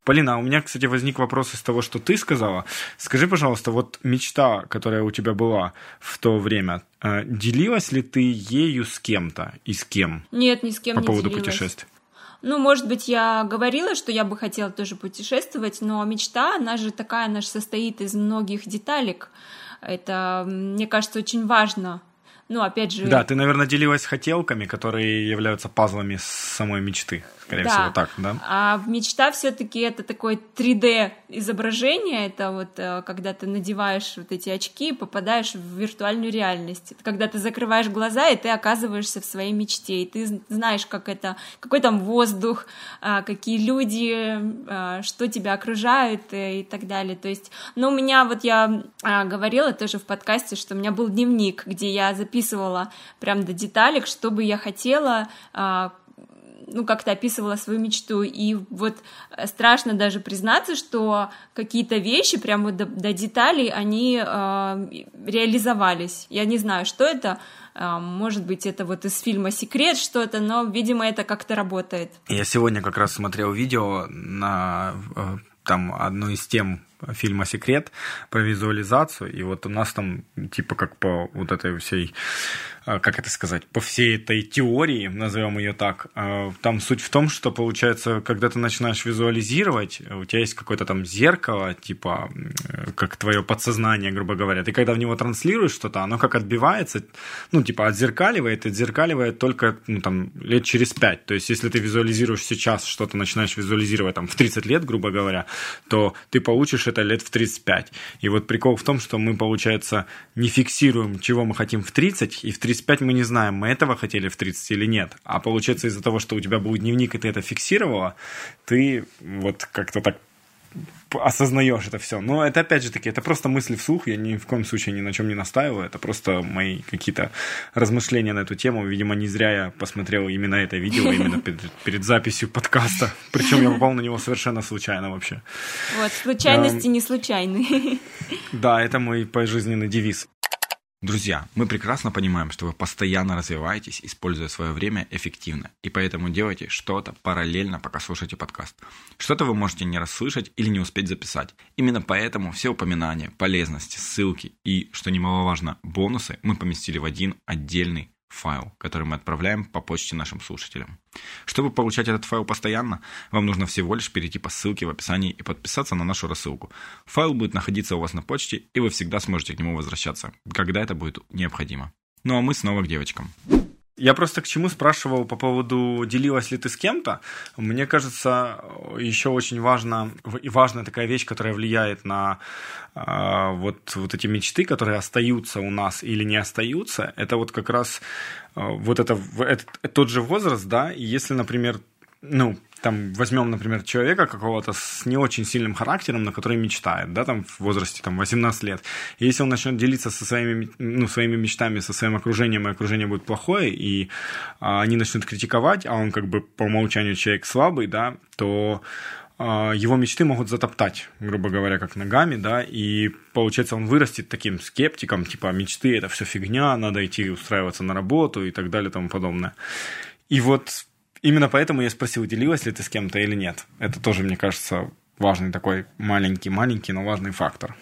Полина, а у меня, кстати, возник вопрос из того, что ты сказала. Скажи, пожалуйста, вот мечта, которая у тебя была в то время, э, делилась ли ты ею с кем-то и с кем? Нет, ни с кем по не поводу делилась. путешествий. Ну, может быть, я говорила, что я бы хотела тоже путешествовать, но мечта, она же такая, она же состоит из многих деталек. Это, мне кажется, очень важно ну, опять же... Да, ты, наверное, делилась хотелками, которые являются пазлами самой мечты. Скорее да. всего, так, да? А мечта все-таки это такое 3D изображение. Это вот э, когда ты надеваешь вот эти очки и попадаешь в виртуальную реальность. Это когда ты закрываешь глаза, и ты оказываешься в своей мечте. И ты знаешь, как это, какой там воздух, а, какие люди, а, что тебя окружают э, и так далее. То есть, ну, у меня вот я а, говорила тоже в подкасте, что у меня был дневник, где я записывала прям до деталек, что бы я хотела ну, как-то описывала свою мечту, и вот страшно даже признаться, что какие-то вещи, прямо до, до деталей, они э, реализовались. Я не знаю, что это, э, может быть, это вот из фильма «Секрет» что-то, но, видимо, это как-то работает. Я сегодня как раз смотрел видео на там одну из тем фильма «Секрет» про визуализацию, и вот у нас там типа как по вот этой всей как это сказать, по всей этой теории, назовем ее так, а, там суть в том, что получается, когда ты начинаешь визуализировать, у тебя есть какое-то там зеркало, типа, как твое подсознание, грубо говоря, ты когда в него транслируешь что-то, оно как отбивается, ну, типа, отзеркаливает, отзеркаливает только, ну, там, лет через пять. То есть, если ты визуализируешь сейчас что-то, начинаешь визуализировать, там, в 30 лет, грубо говоря, то ты получишь это лет в 35. И вот прикол в том, что мы, получается, не фиксируем, чего мы хотим в 30, и в 30 35 мы не знаем, мы этого хотели в 30 или нет. А получается из-за того, что у тебя был дневник, и ты это фиксировала, ты вот как-то так осознаешь это все. Но это опять же таки, это просто мысли вслух, я ни в коем случае ни на чем не настаиваю, это просто мои какие-то размышления на эту тему. Видимо, не зря я посмотрел именно это видео, [LAUGHS] именно перед, перед записью подкаста. Причем я попал на него совершенно случайно вообще. Вот, случайности не случайны. [LAUGHS] Да, это мой пожизненный девиз. Друзья, мы прекрасно понимаем, что вы постоянно развиваетесь, используя свое время эффективно, и поэтому делайте что-то параллельно, пока слушаете подкаст. Что-то вы можете не расслышать или не успеть записать. Именно поэтому все упоминания, полезности, ссылки и, что немаловажно, бонусы мы поместили в один отдельный файл, который мы отправляем по почте нашим слушателям. Чтобы получать этот файл постоянно, вам нужно всего лишь перейти по ссылке в описании и подписаться на нашу рассылку. Файл будет находиться у вас на почте, и вы всегда сможете к нему возвращаться, когда это будет необходимо. Ну а мы снова к девочкам. Я просто к чему спрашивал по поводу, делилась ли ты с кем-то. Мне кажется, еще очень важно, и важная такая вещь, которая влияет на э, вот, вот эти мечты, которые остаются у нас или не остаются, это вот как раз э, вот это, это тот же возраст, да, и если, например, ну, там, возьмем, например, человека какого-то с не очень сильным характером, на который мечтает, да, там, в возрасте, там, 18 лет. И если он начнет делиться со своими, ну, своими мечтами, со своим окружением, и окружение будет плохое, и а, они начнут критиковать, а он, как бы, по умолчанию человек слабый, да, то а, его мечты могут затоптать, грубо говоря, как ногами, да, и получается он вырастет таким скептиком, типа мечты это все фигня, надо идти устраиваться на работу и так далее и тому подобное. И вот Именно поэтому я спросил, делилась ли ты с кем-то или нет. Это тоже, мне кажется, важный такой маленький-маленький, но важный фактор.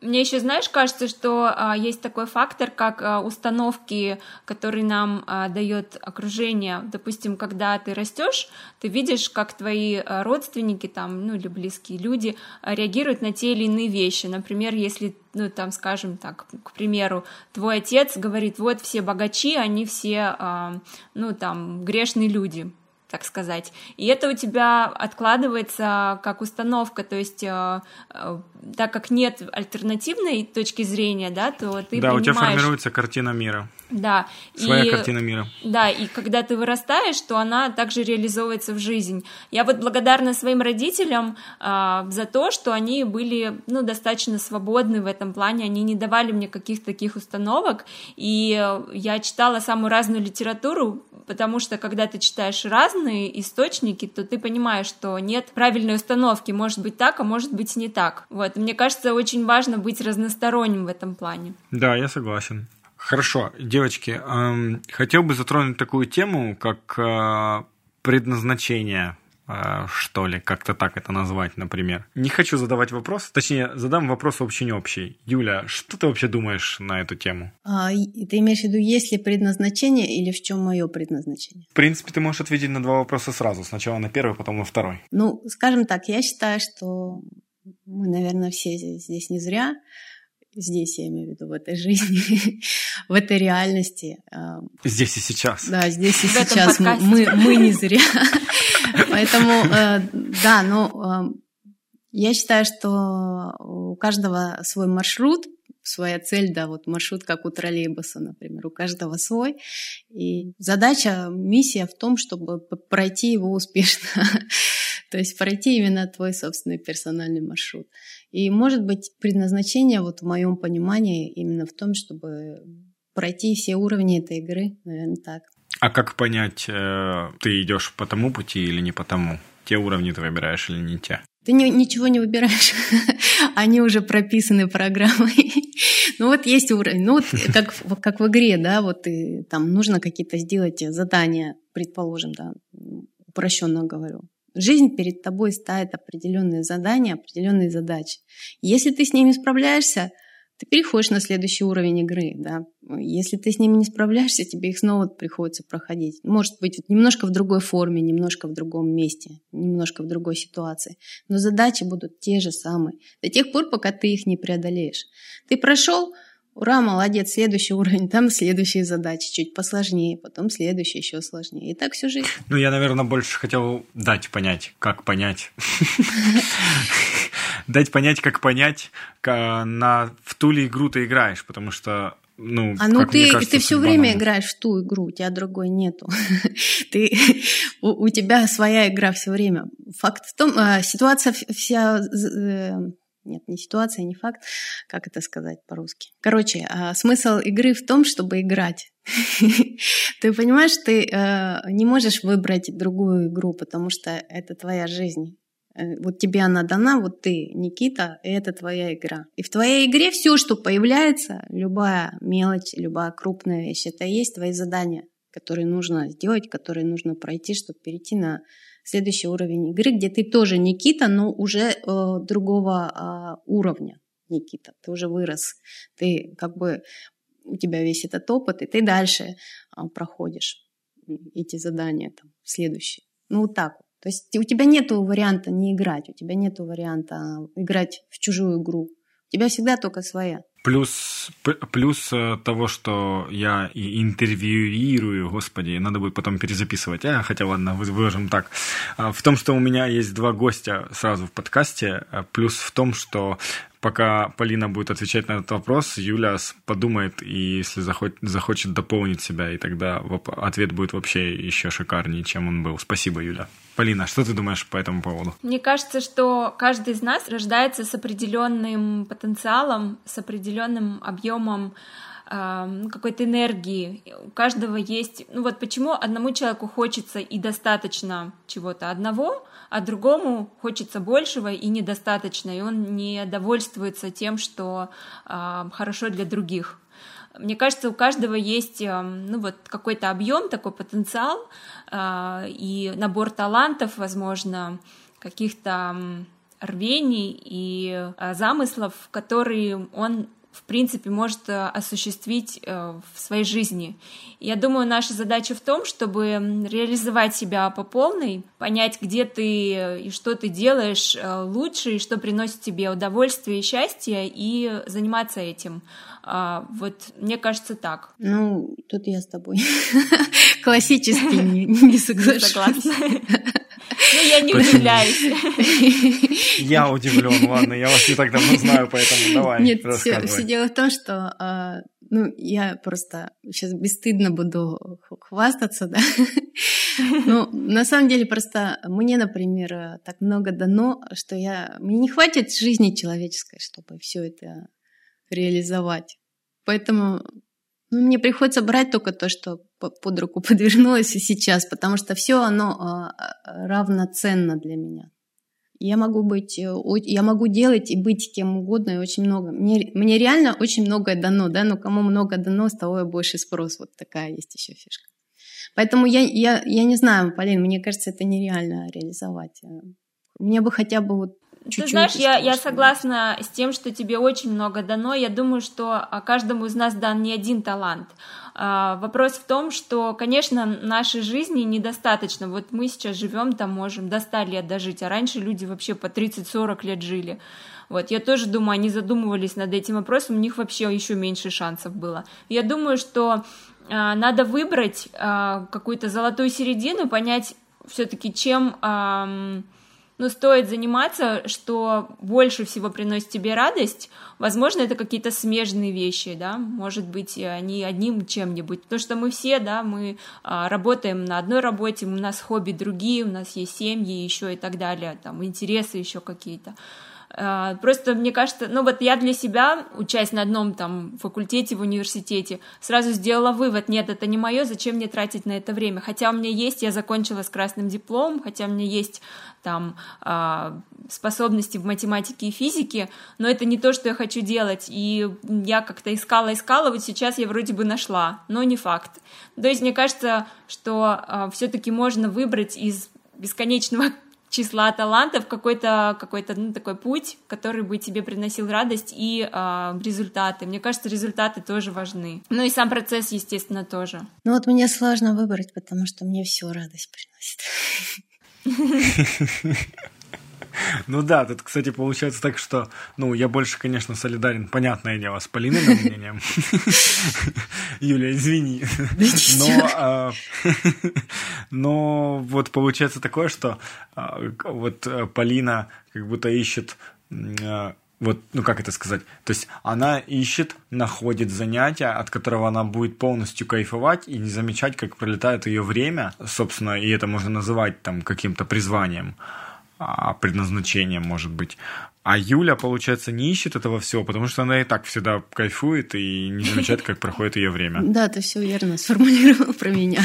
Мне еще, знаешь, кажется, что а, есть такой фактор, как а, установки, которые нам а, дает окружение. Допустим, когда ты растешь, ты видишь, как твои а, родственники там, ну или близкие люди а, реагируют на те или иные вещи. Например, если, ну там, скажем так, к примеру, твой отец говорит, вот все богачи, они все, а, ну там, грешные люди так сказать. И это у тебя откладывается как установка, то есть э, э, так как нет альтернативной точки зрения, да, то ты да, принимаешь... у тебя формируется картина мира. Да. Своя и, картина мира. Да, и когда ты вырастаешь, то она также реализовывается в жизнь. Я вот благодарна своим родителям э, за то, что они были, ну, достаточно свободны в этом плане, они не давали мне каких-то таких установок, и я читала самую разную литературу, потому что когда ты читаешь разные источники, то ты понимаешь, что нет правильной установки, может быть так, а может быть не так. Вот, мне кажется, очень важно быть разносторонним в этом плане. Да, я согласен. Хорошо, девочки, эм, хотел бы затронуть такую тему, как э, предназначение что ли, как-то так это назвать, например. Не хочу задавать вопрос, точнее, задам вопрос вообще не общий. Юля, что ты вообще думаешь на эту тему? А, ты имеешь в виду, есть ли предназначение или в чем мое предназначение? В принципе, ты можешь ответить на два вопроса сразу. Сначала на первый, потом на второй. Ну, скажем так, я считаю, что мы, наверное, все здесь не зря здесь, я имею в виду, в этой жизни, [LAUGHS] в этой реальности. Здесь и сейчас. Да, здесь и сейчас. Мы, мы не зря. [LAUGHS] Поэтому, э, да, но я считаю, что у каждого свой маршрут, своя цель, да, вот маршрут, как у троллейбуса, например, у каждого свой. И задача, миссия в том, чтобы пройти его успешно. [LAUGHS] То есть пройти именно твой собственный персональный маршрут. И, может быть, предназначение, вот в моем понимании, именно в том, чтобы пройти все уровни этой игры, наверное, так. А как понять, э, ты идешь по тому пути или не по тому? Те уровни ты выбираешь или не те? Ты не, ничего не выбираешь, [LAUGHS] они уже прописаны программой. [LAUGHS] ну вот есть уровень, ну вот [LAUGHS] как, как в игре, да, вот и, там нужно какие-то сделать задания, предположим, да, упрощенно говорю. Жизнь перед тобой ставит определенные задания, определенные задачи. Если ты с ними справляешься, ты переходишь на следующий уровень игры, да. Если ты с ними не справляешься, тебе их снова приходится проходить. Может быть, немножко в другой форме, немножко в другом месте, немножко в другой ситуации. Но задачи будут те же самые. До тех пор, пока ты их не преодолеешь. Ты прошел, Ура, молодец, следующий уровень, там следующие задачи, чуть посложнее, потом следующий еще сложнее. И так всю жизнь. Ну, я, наверное, больше хотел дать понять, как понять. [LAUGHS] Дать понять, как понять, на в ту ли игру ты играешь, потому что ну, а ну ты, кажется, ты все время играешь в ту игру, у тебя другой нету. [LAUGHS] ты, у, у тебя своя игра все время. Факт в том, э, ситуация вся э, нет, не ситуация, не факт. Как это сказать по-русски? Короче, а, смысл игры в том, чтобы играть. [LAUGHS] Ты понимаешь, ты э, не можешь выбрать другую игру, потому что это твоя жизнь. Э, вот тебе она дана, вот ты, Никита, и это твоя игра. И в твоей игре все, что появляется, любая мелочь, любая крупная вещь, это и есть твои задания, которые нужно сделать, которые нужно пройти, чтобы перейти на следующий уровень игры, где ты тоже Никита, но уже э, другого э, уровня Никита. Ты уже вырос. Ты как бы у тебя весь этот опыт, и ты дальше э, проходишь эти задания там, следующие. Ну вот так. То есть у тебя нет варианта не играть, у тебя нет варианта играть в чужую игру. У тебя всегда только своя. Плюс, плюс э, того, что я и интервьюирую, господи, надо будет потом перезаписывать, а, хотя ладно, выложим так. А, в том, что у меня есть два гостя сразу в подкасте, плюс в том, что пока Полина будет отвечать на этот вопрос, Юля подумает и если захочет, захочет дополнить себя, и тогда ответ будет вообще еще шикарнее, чем он был. Спасибо, Юля. Полина, что ты думаешь по этому поводу? Мне кажется, что каждый из нас рождается с определенным потенциалом, с определенным объемом какой-то энергии. У каждого есть... Ну вот почему одному человеку хочется и достаточно чего-то одного, а другому хочется большего и недостаточно, и он не довольствуется тем, что хорошо для других. Мне кажется, у каждого есть ну, вот какой-то объем, такой потенциал э, и набор талантов, возможно, каких-то рвений и замыслов, которые он в принципе, может э, осуществить э, в своей жизни. Я думаю, наша задача в том, чтобы реализовать себя по полной, понять, где ты и что ты делаешь э, лучше, и что приносит тебе удовольствие и счастье, и заниматься этим. А, вот мне кажется так. Ну, тут я с тобой [LAUGHS] классически не [LAUGHS] соглашусь. Согласна. Ну, я не удивляюсь. [LAUGHS] Я удивлен, ладно, я вас не так давно знаю, поэтому давай, Нет, все, все дело в том, что а, ну, я просто сейчас бесстыдно буду хвастаться, да. [LAUGHS] Ну, на самом деле, просто мне, например, так много дано, что я... Мне не хватит жизни человеческой, чтобы все это реализовать. Поэтому ну, мне приходится брать только то, что под руку [LAUGHS] подвернулось и сейчас, потому что все оно а, а, равноценно для меня. Я могу быть, э, я могу делать и быть кем угодно, и очень много. Мне, мне реально очень многое дано, да, но кому много дано, с того и больше спрос. Вот такая есть еще фишка. Поэтому я, я, я не знаю, Полин, мне кажется, это нереально реализовать. Мне бы хотя бы вот Чуть-чуть Ты знаешь, я, я согласна с тем, что тебе очень много дано. Я думаю, что а, каждому из нас дан не один талант. А, вопрос в том, что, конечно, нашей жизни недостаточно. Вот мы сейчас живем, там можем до 100 лет дожить, а раньше люди вообще по 30-40 лет жили. Вот, я тоже думаю, они задумывались над этим вопросом, у них вообще еще меньше шансов было. Я думаю, что э, надо выбрать какую-то золотую середину, понять все-таки, чем но стоит заниматься, что больше всего приносит тебе радость. Возможно, это какие-то смежные вещи, да, может быть, они одним чем-нибудь, потому что мы все, да, мы а, работаем на одной работе, у нас хобби другие, у нас есть семьи еще и так далее, там, интересы еще какие-то. А, просто мне кажется, ну вот я для себя, учась на одном там факультете в университете, сразу сделала вывод, нет, это не мое, зачем мне тратить на это время? Хотя у меня есть, я закончила с красным дипломом, хотя у меня есть там а, способности в математике и физике, но это не то, что я хочу делать, и я как-то искала, искала, вот сейчас я вроде бы нашла, но не факт. То есть мне кажется, что э, все-таки можно выбрать из бесконечного числа талантов какой-то какой-то ну, такой путь, который бы тебе приносил радость и э, результаты. Мне кажется, результаты тоже важны. Ну и сам процесс, естественно, тоже. Ну вот мне сложно выбрать, потому что мне все радость приносит. [LAUGHS] Ну да, тут, кстати, получается так, что, ну, я больше, конечно, солидарен, понятное дело, с Полиным мнением. [LAUGHS] Юля, извини. Но, а, [LAUGHS] но вот получается такое, что а, вот э, Полина как будто ищет а, вот, ну как это сказать, то есть она ищет, находит занятие, от которого она будет полностью кайфовать и не замечать, как пролетает ее время, собственно, и это можно называть там каким-то призванием. А, предназначением, может быть. А Юля, получается, не ищет этого всего, потому что она и так всегда кайфует и не замечает, как проходит ее время. [LAUGHS] Да, ты все верно сформулировал про меня. [LAUGHS]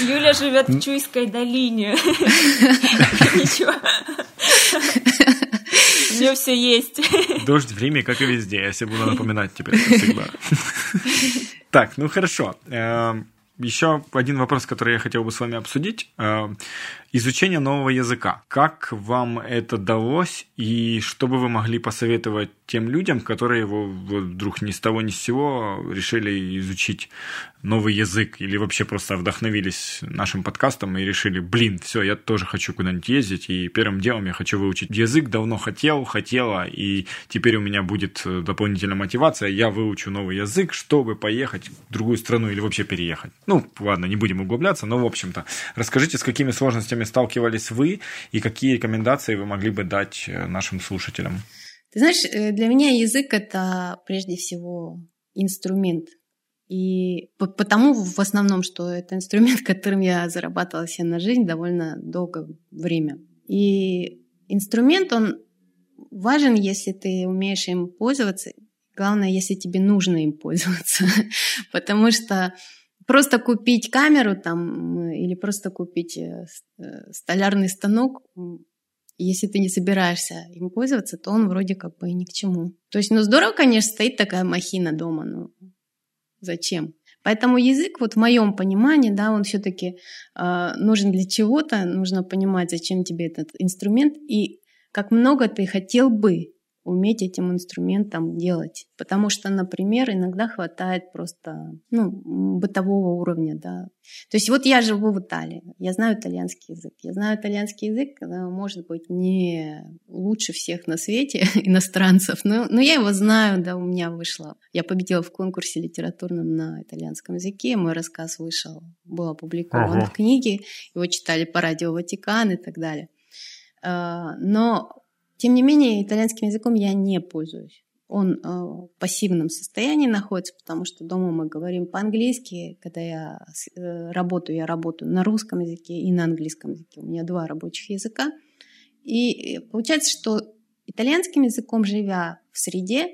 Юля живет в Чуйской долине. [LAUGHS] Ничего. У нее все есть. Дождь в Риме, как и везде. Я себе буду напоминать теперь всегда. Так, ну хорошо. Эм, еще один вопрос, который я хотел бы с вами обсудить. Э, изучение нового языка. Как вам это далось и что бы вы могли посоветовать тем людям, которые его вдруг ни с того ни с сего решили изучить новый язык или вообще просто вдохновились нашим подкастом и решили, блин, все, я тоже хочу куда-нибудь ездить, и первым делом я хочу выучить язык, давно хотел, хотела, и теперь у меня будет дополнительная мотивация, я выучу новый язык, чтобы поехать в другую страну или вообще переехать. Ну, ладно, не будем углубляться, но, в общем-то, расскажите, с какими сложностями сталкивались вы и какие рекомендации вы могли бы дать э, нашим слушателям? Ты знаешь, э, для меня язык это прежде всего инструмент. И потому в основном, что это инструмент, [LAUGHS] которым я зарабатывала себе на жизнь довольно долгое время. И инструмент, он важен, если ты умеешь им пользоваться. Главное, если тебе нужно им пользоваться. [LAUGHS] Потому что просто купить камеру там или просто купить э, э, столярный станок, если ты не собираешься им пользоваться, то он вроде как бы и ни к чему. То есть, ну здорово, конечно, стоит такая махина дома, но зачем? Поэтому язык, вот в моем понимании, да, он все-таки э, а, нужен для чего-то, нужно понимать, зачем тебе этот инструмент и как много ты хотел бы уметь этим инструментом делать. Потому что, например, иногда хватает просто ну, бытового уровня. Да. То есть вот я живу в Италии, я знаю итальянский язык. Я знаю итальянский язык, может быть, не лучше всех на свете [LAUGHS] иностранцев, но, но я его знаю, да, у меня вышло. Я победила в конкурсе литературном на итальянском языке, мой рассказ вышел, был опубликован ага. в книге, его читали по радио Ватикан и так далее. А, но тем не менее, итальянским языком я не пользуюсь. Он э, в пассивном состоянии находится, потому что дома мы говорим по-английски. Когда я э, работаю, я работаю на русском языке и на английском языке. У меня два рабочих языка. И получается, что итальянским языком, живя в среде,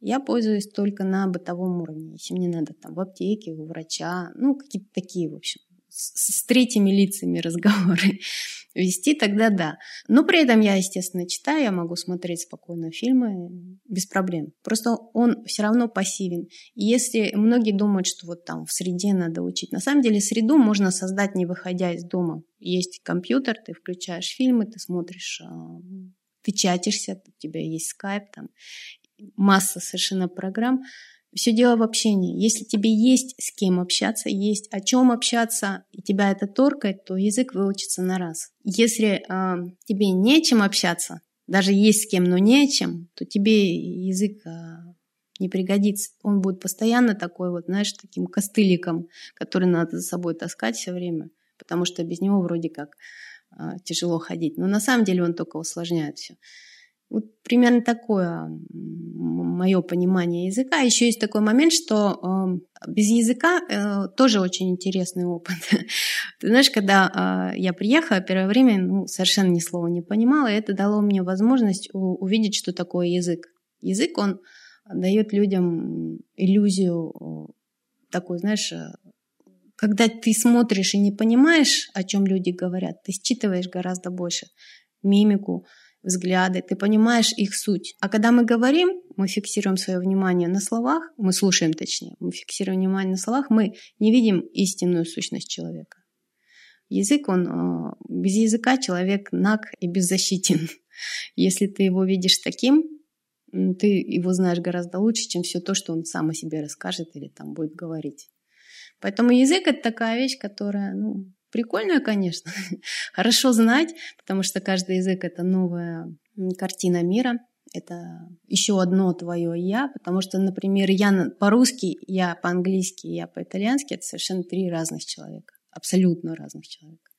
я пользуюсь только на бытовом уровне. Если мне надо там в аптеке, у врача, ну, какие-то такие, в общем, с, с третьими лицами разговоры [LAUGHS] вести, тогда да. Но при этом я, естественно, читаю, я могу смотреть спокойно фильмы без проблем. Просто он все равно пассивен. И если многие думают, что вот там в среде надо учить, на самом деле среду можно создать, не выходя из дома. Есть компьютер, ты включаешь фильмы, ты смотришь, а, ты чатишься, у тебя есть скайп, там масса совершенно программ. Все дело в общении. Если тебе есть с кем общаться, есть о чем общаться, и тебя это торкает, то язык выучится на раз. Если э, тебе нечем общаться, даже есть с кем, но не о чем, то тебе язык э, не пригодится. Он будет постоянно такой вот, знаешь, таким костыликом, который надо за собой таскать все время, потому что без него вроде как э, тяжело ходить. Но на самом деле он только усложняет все. Вот примерно такое мое понимание языка. Еще есть такой момент, что э, без языка э, тоже очень интересный опыт. [LAUGHS] Ты знаешь, когда э, я приехала, первое время ну, совершенно ни слова не понимала, и это дало мне возможность у, увидеть, что такое язык. Язык, он дает людям иллюзию э, такой, знаешь, э, когда ты смотришь и не понимаешь, о чем люди говорят, ты считываешь гораздо больше мимику, взгляды, ты понимаешь их суть. А когда мы говорим, мы фиксируем свое внимание на словах, мы слушаем точнее, мы фиксируем внимание на словах, мы не видим истинную сущность человека. Язык, он э, без языка человек наг и беззащитен. [LAUGHS] Если ты его видишь таким, ты его знаешь гораздо лучше, чем все то, что он сам о себе расскажет или там будет говорить. Поэтому язык это такая вещь, которая, ну, прикольная, конечно. [LAUGHS] Хорошо знать, потому что каждый язык это новая картина мира. Это еще одно твое я, потому что, например, я по-русски, я по-английски, я по-итальянски это совершенно три разных человека, абсолютно разных человека.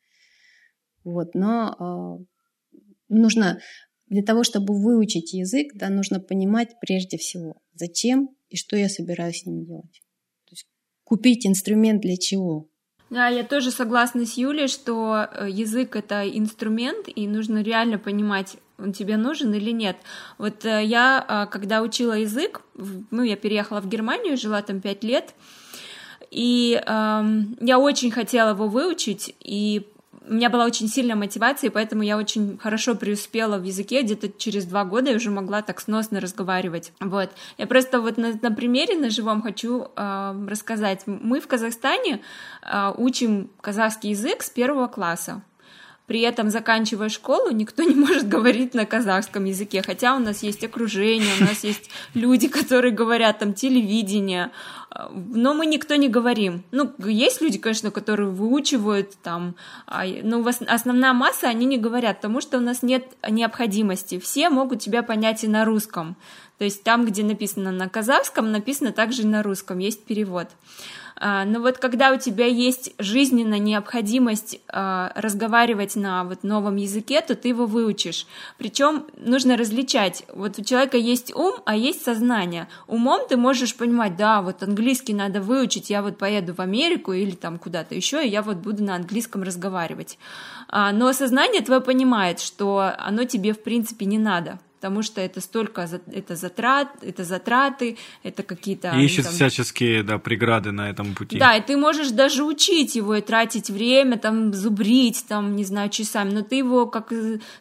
Вот, но э, нужно для того, чтобы выучить язык, да, нужно понимать прежде всего, зачем и что я собираюсь с ним делать. То есть купить инструмент для чего. Да, я тоже согласна с Юлей, что э, язык это инструмент, и нужно реально понимать, он тебе нужен или нет. Вот э, я, э, когда учила язык, ну, я переехала в Германию, жила там пять лет, и эм, я очень хотела его выучить, и у меня была очень сильная мотивация, и поэтому я очень хорошо преуспела в языке. Где-то через два года я уже могла так сносно разговаривать. Вот. Я просто вот на, на примере, на живом хочу э, рассказать. Мы в Казахстане э, учим казахский язык с первого класса. При этом, заканчивая школу, никто не может говорить на казахском языке, хотя у нас есть окружение, у нас есть люди, которые говорят там телевидение, но мы никто не говорим. Ну, есть люди, конечно, которые выучивают там, а, но основная масса, они не говорят, потому что у нас нет необходимости. Все могут тебя понять и на русском. То есть там, где написано на казахском, написано также и на русском, есть перевод. А, но вот когда у тебя есть жизненная необходимость а, разговаривать на вот новом языке, то ты его выучишь. Причем нужно различать. Вот у человека есть ум, а есть сознание. Умом ты можешь понимать, да, вот английский надо выучить, я вот поеду в Америку или там куда-то еще, и я вот буду на английском разговаривать. А, но сознание твое понимает, что оно тебе в принципе не надо потому что это столько это затрат, это затраты, это какие-то... И ищет там... всяческие, да, преграды на этом пути. Да, и ты можешь даже учить его и тратить время, там, зубрить, там, не знаю, часами, но ты его как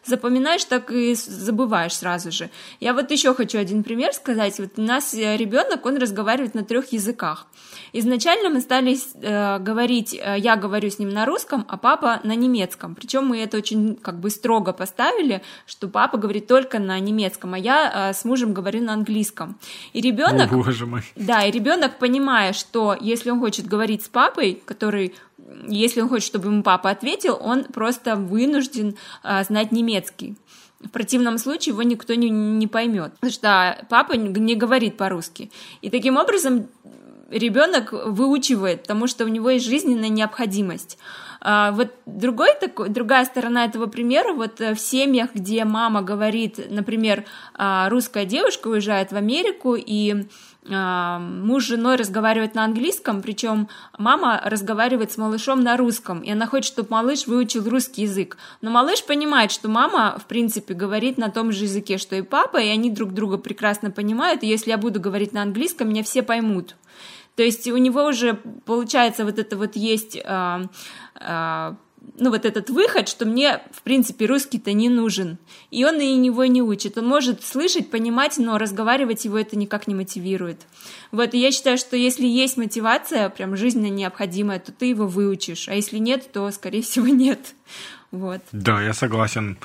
запоминаешь, так и забываешь сразу же. Я вот еще хочу один пример сказать. Вот у нас э, ребенок, он разговаривает на трех языках. Изначально мы стали э, говорить, э, я говорю с ним на русском, а папа на немецком. Причем мы это очень как бы строго поставили, что папа говорит только на немецком, а я э, с мужем говорю на английском. И ребенок, О, боже мой. да, и ребенок, понимая, что если он хочет говорить с папой, который если он хочет, чтобы ему папа ответил, он просто вынужден э, знать немецкий. В противном случае его никто не, не поймет, потому что папа не говорит по-русски. И таким образом ребенок выучивает, потому что у него есть жизненная необходимость. А, вот другой такой, другая сторона этого примера, вот э, в семьях, где мама говорит, например, а, русская девушка уезжает в Америку, и а, муж с женой разговаривает на английском, причем мама разговаривает с малышом на русском, и она хочет, чтобы малыш выучил русский язык. Но малыш понимает, что мама, в принципе, говорит на том же языке, что и папа, и они друг друга прекрасно понимают, и если я буду говорить на английском, меня все поймут. То есть у него уже получается вот это вот есть, а, а, ну вот этот выход, что мне в принципе русский-то не нужен, и он и него не учит. Он может слышать, понимать, но разговаривать его это никак не мотивирует. Вот и я считаю, что если есть мотивация, прям жизненно необходимая, то ты его выучишь, а если нет, то скорее всего [LAUGHS] нет. Вот. Да, я согласен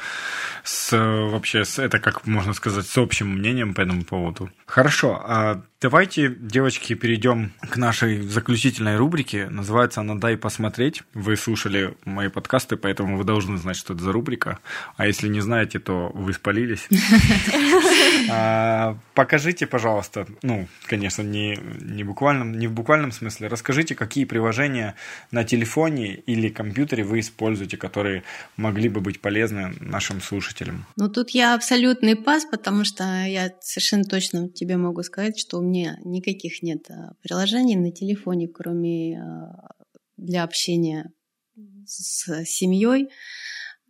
с вообще с это как можно сказать с общим мнением по этому поводу. Хорошо, а давайте, девочки, перейдем к нашей заключительной рубрике. Называется она «Дай посмотреть». Вы слушали мои подкасты, поэтому вы должны знать, что это за рубрика. А если не знаете, то вы спалились. [LAUGHS] А, покажите, пожалуйста, ну, конечно, не, не, буквальном, не в буквальном смысле, расскажите, какие приложения на телефоне или компьютере вы используете, которые могли бы быть полезны нашим слушателям слушателям? Ну, тут я абсолютный пас, потому что я совершенно точно тебе могу сказать, что у меня никаких нет а, приложений на телефоне, кроме а, для общения с семьей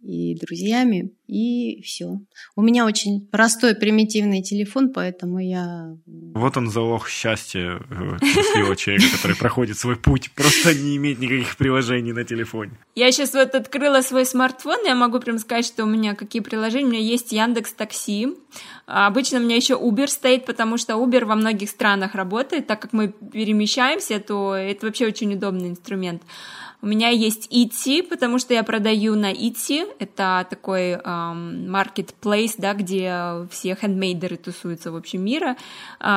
и друзьями, и все. У меня очень простой, примитивный телефон, поэтому я... Вот он залог счастья э, счастливого человека, который проходит свой путь, просто не иметь никаких приложений на телефоне. Я сейчас вот открыла свой смартфон, я могу прям сказать, что у меня какие приложения. У меня есть Яндекс Такси. А обычно у меня еще Uber стоит, потому что Uber во многих странах работает, так как мы перемещаемся, то это вообще очень удобный инструмент. У меня есть Etsy, потому что я продаю на Etsy. Это такой маркетплейс, um, да, где все хендмейдеры тусуются в общем мира.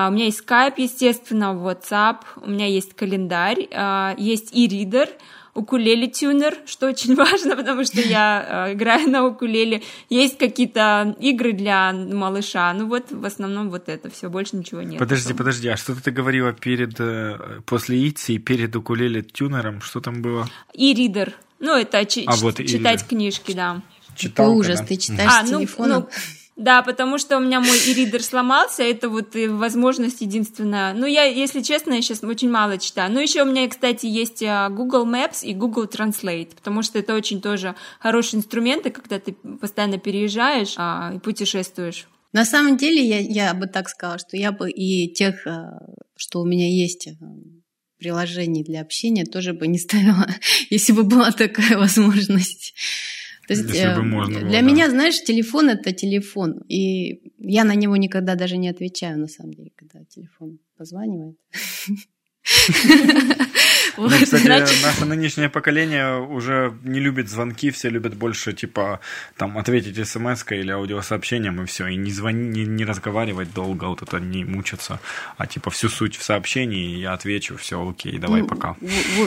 У меня есть Skype, естественно, WhatsApp, у меня есть календарь, uh, есть e-reader, укулеле тюнер, что очень [LAUGHS] важно, потому что я э, играю на укулеле. Есть какие-то игры для малыша. Ну вот в основном вот это все, больше ничего нет. Подожди, подожди, а что ты говорила перед э, после Итси и перед укулеле тюнером? Что там было? И ридер. Ну это а, вот читать книжки, да. Читалка, ужас, да? ты читаешь а, с ну, телефоном. Ну, да, потому что у меня мой e-reader сломался, это вот возможность единственная. Ну, я, если честно, я сейчас очень мало читаю. Ну, еще у меня, кстати, есть а, Google Maps и Google Translate, потому что это очень тоже хорошие инструменты, когда ты постоянно переезжаешь а, и путешествуешь. На самом деле, я, я бы так сказала, что я бы и тех, а, что у меня есть а, приложений для общения, тоже бы не ставила, [LAUGHS] если бы была такая возможность. То есть, Если бы э, можно было, для да. меня, знаешь, телефон это телефон. И я на него никогда даже не отвечаю, на самом деле, когда телефон позванивает. [LAUGHS] [LAUGHS] Ну, кстати, наше нынешнее поколение уже не любит звонки, все любят больше, типа, там, ответить смс или аудиосообщением, и все, и не звонить, не, не разговаривать долго, вот это не мучаться, а, типа, всю суть в сообщении, я отвечу, все, окей, давай, ну, пока.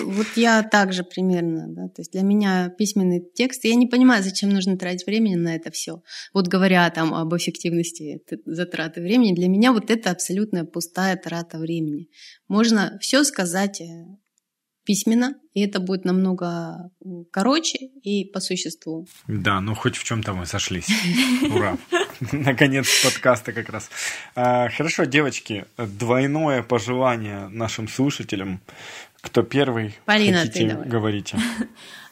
Вот, я также примерно, да, то есть для меня письменный текст, я не понимаю, зачем нужно тратить времени на это все. Вот говоря там об эффективности затраты времени, для меня вот это абсолютно пустая трата времени. Можно все сказать э, письменно, и это будет намного короче и по существу. Да, ну хоть в чем-то мы сошлись. [LAUGHS] Ура! Наконец подкаста как раз. А, хорошо, девочки, двойное пожелание нашим слушателям. Кто первый? Полина, хотите, ты давай. говорите. [LAUGHS]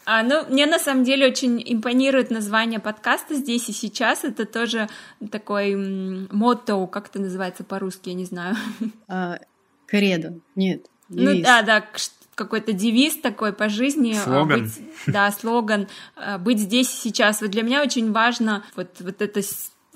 А, ну, мне на самом деле очень импонирует название подкаста «Здесь и сейчас». Это тоже такой мотто, как это называется по-русски, я не знаю. Кредо, нет. Девиз. Ну да, да, какой-то девиз такой по жизни. А, слоган. Быть, да, слоган. А, быть здесь и сейчас. Вот для меня очень важно вот, вот это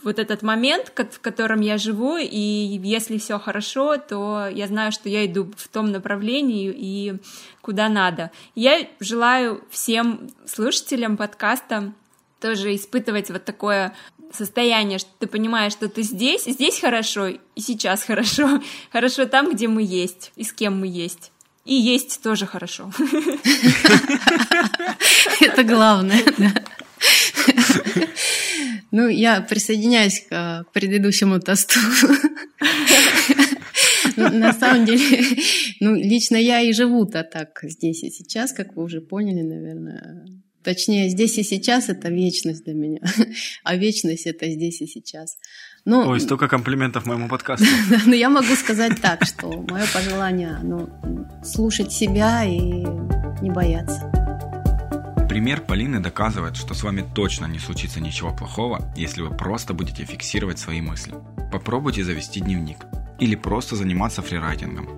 вот этот момент, в котором я живу, и если все хорошо, то я знаю, что я иду в том направлении и куда надо. Я желаю всем слушателям подкаста тоже испытывать вот такое состояние, что ты понимаешь, что ты здесь, здесь хорошо, и сейчас хорошо. [LAUGHS] Хорошо там, где мы есть, и с кем мы есть. И есть тоже хорошо. [LAUGHS] Это главное. [LAUGHS] Ну, я присоединяюсь к предыдущему тосту. На самом деле, ну, лично я и живу-то так здесь и сейчас, как вы уже поняли, наверное. Точнее, здесь и сейчас это вечность для меня, [LAUGHS] а вечность это здесь и сейчас. Ну, Ой, столько комплиментов моему подкасту. [LAUGHS] Но я могу сказать так, что мое пожелание ну, слушать себя и не бояться. Пример Полины доказывает, что с вами точно не случится ничего плохого, если вы просто будете фиксировать свои мысли. Попробуйте завести дневник или просто заниматься фрирайтингом.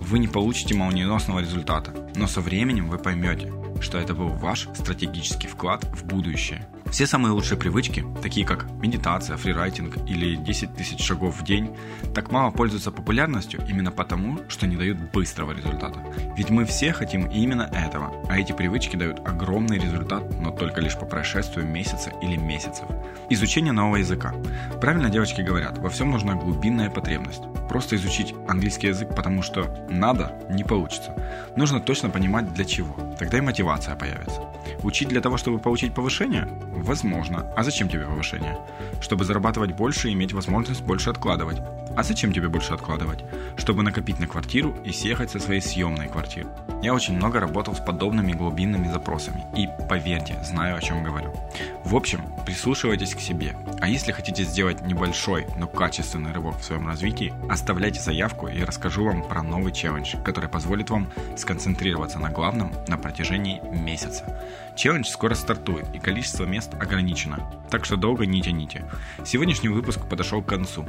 Вы не получите молниеносного результата, но со временем вы поймете, что это был ваш стратегический вклад в будущее. Все самые лучшие привычки, такие как медитация, фрирайтинг или 10 тысяч шагов в день, так мало пользуются популярностью именно потому, что не дают быстрого результата. Ведь мы все хотим именно этого, а эти привычки дают огромный результат, но только лишь по прошествию месяца или месяцев. Изучение нового языка. Правильно девочки говорят, во всем нужна глубинная потребность. Просто изучить английский язык, потому что надо, не получится. Нужно точно понимать для чего. Тогда и мотивация появится. Учить для того, чтобы получить повышение? Возможно. А зачем тебе повышение? Чтобы зарабатывать больше и иметь возможность больше откладывать. А зачем тебе больше откладывать? Чтобы накопить на квартиру и съехать со своей съемной квартиры. Я очень много работал с подобными глубинными запросами и, поверьте, знаю о чем говорю. В общем, прислушивайтесь к себе. А если хотите сделать небольшой, но качественный рывок в своем развитии, оставляйте заявку и расскажу вам про новый челлендж, который позволит вам сконцентрироваться на главном на протяжении месяца. Челлендж скоро стартует и количество мест ограничено, так что долго не тяните. Сегодняшний выпуск подошел к концу.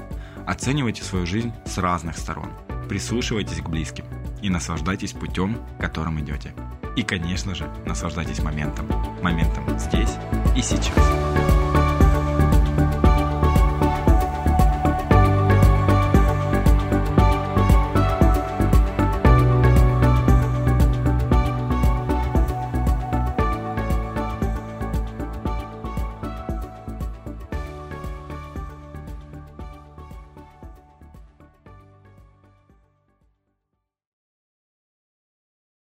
Оценивайте свою жизнь с разных сторон. Прислушивайтесь к близким и наслаждайтесь путем, которым идете. И, конечно же, наслаждайтесь моментом. Моментом здесь и сейчас.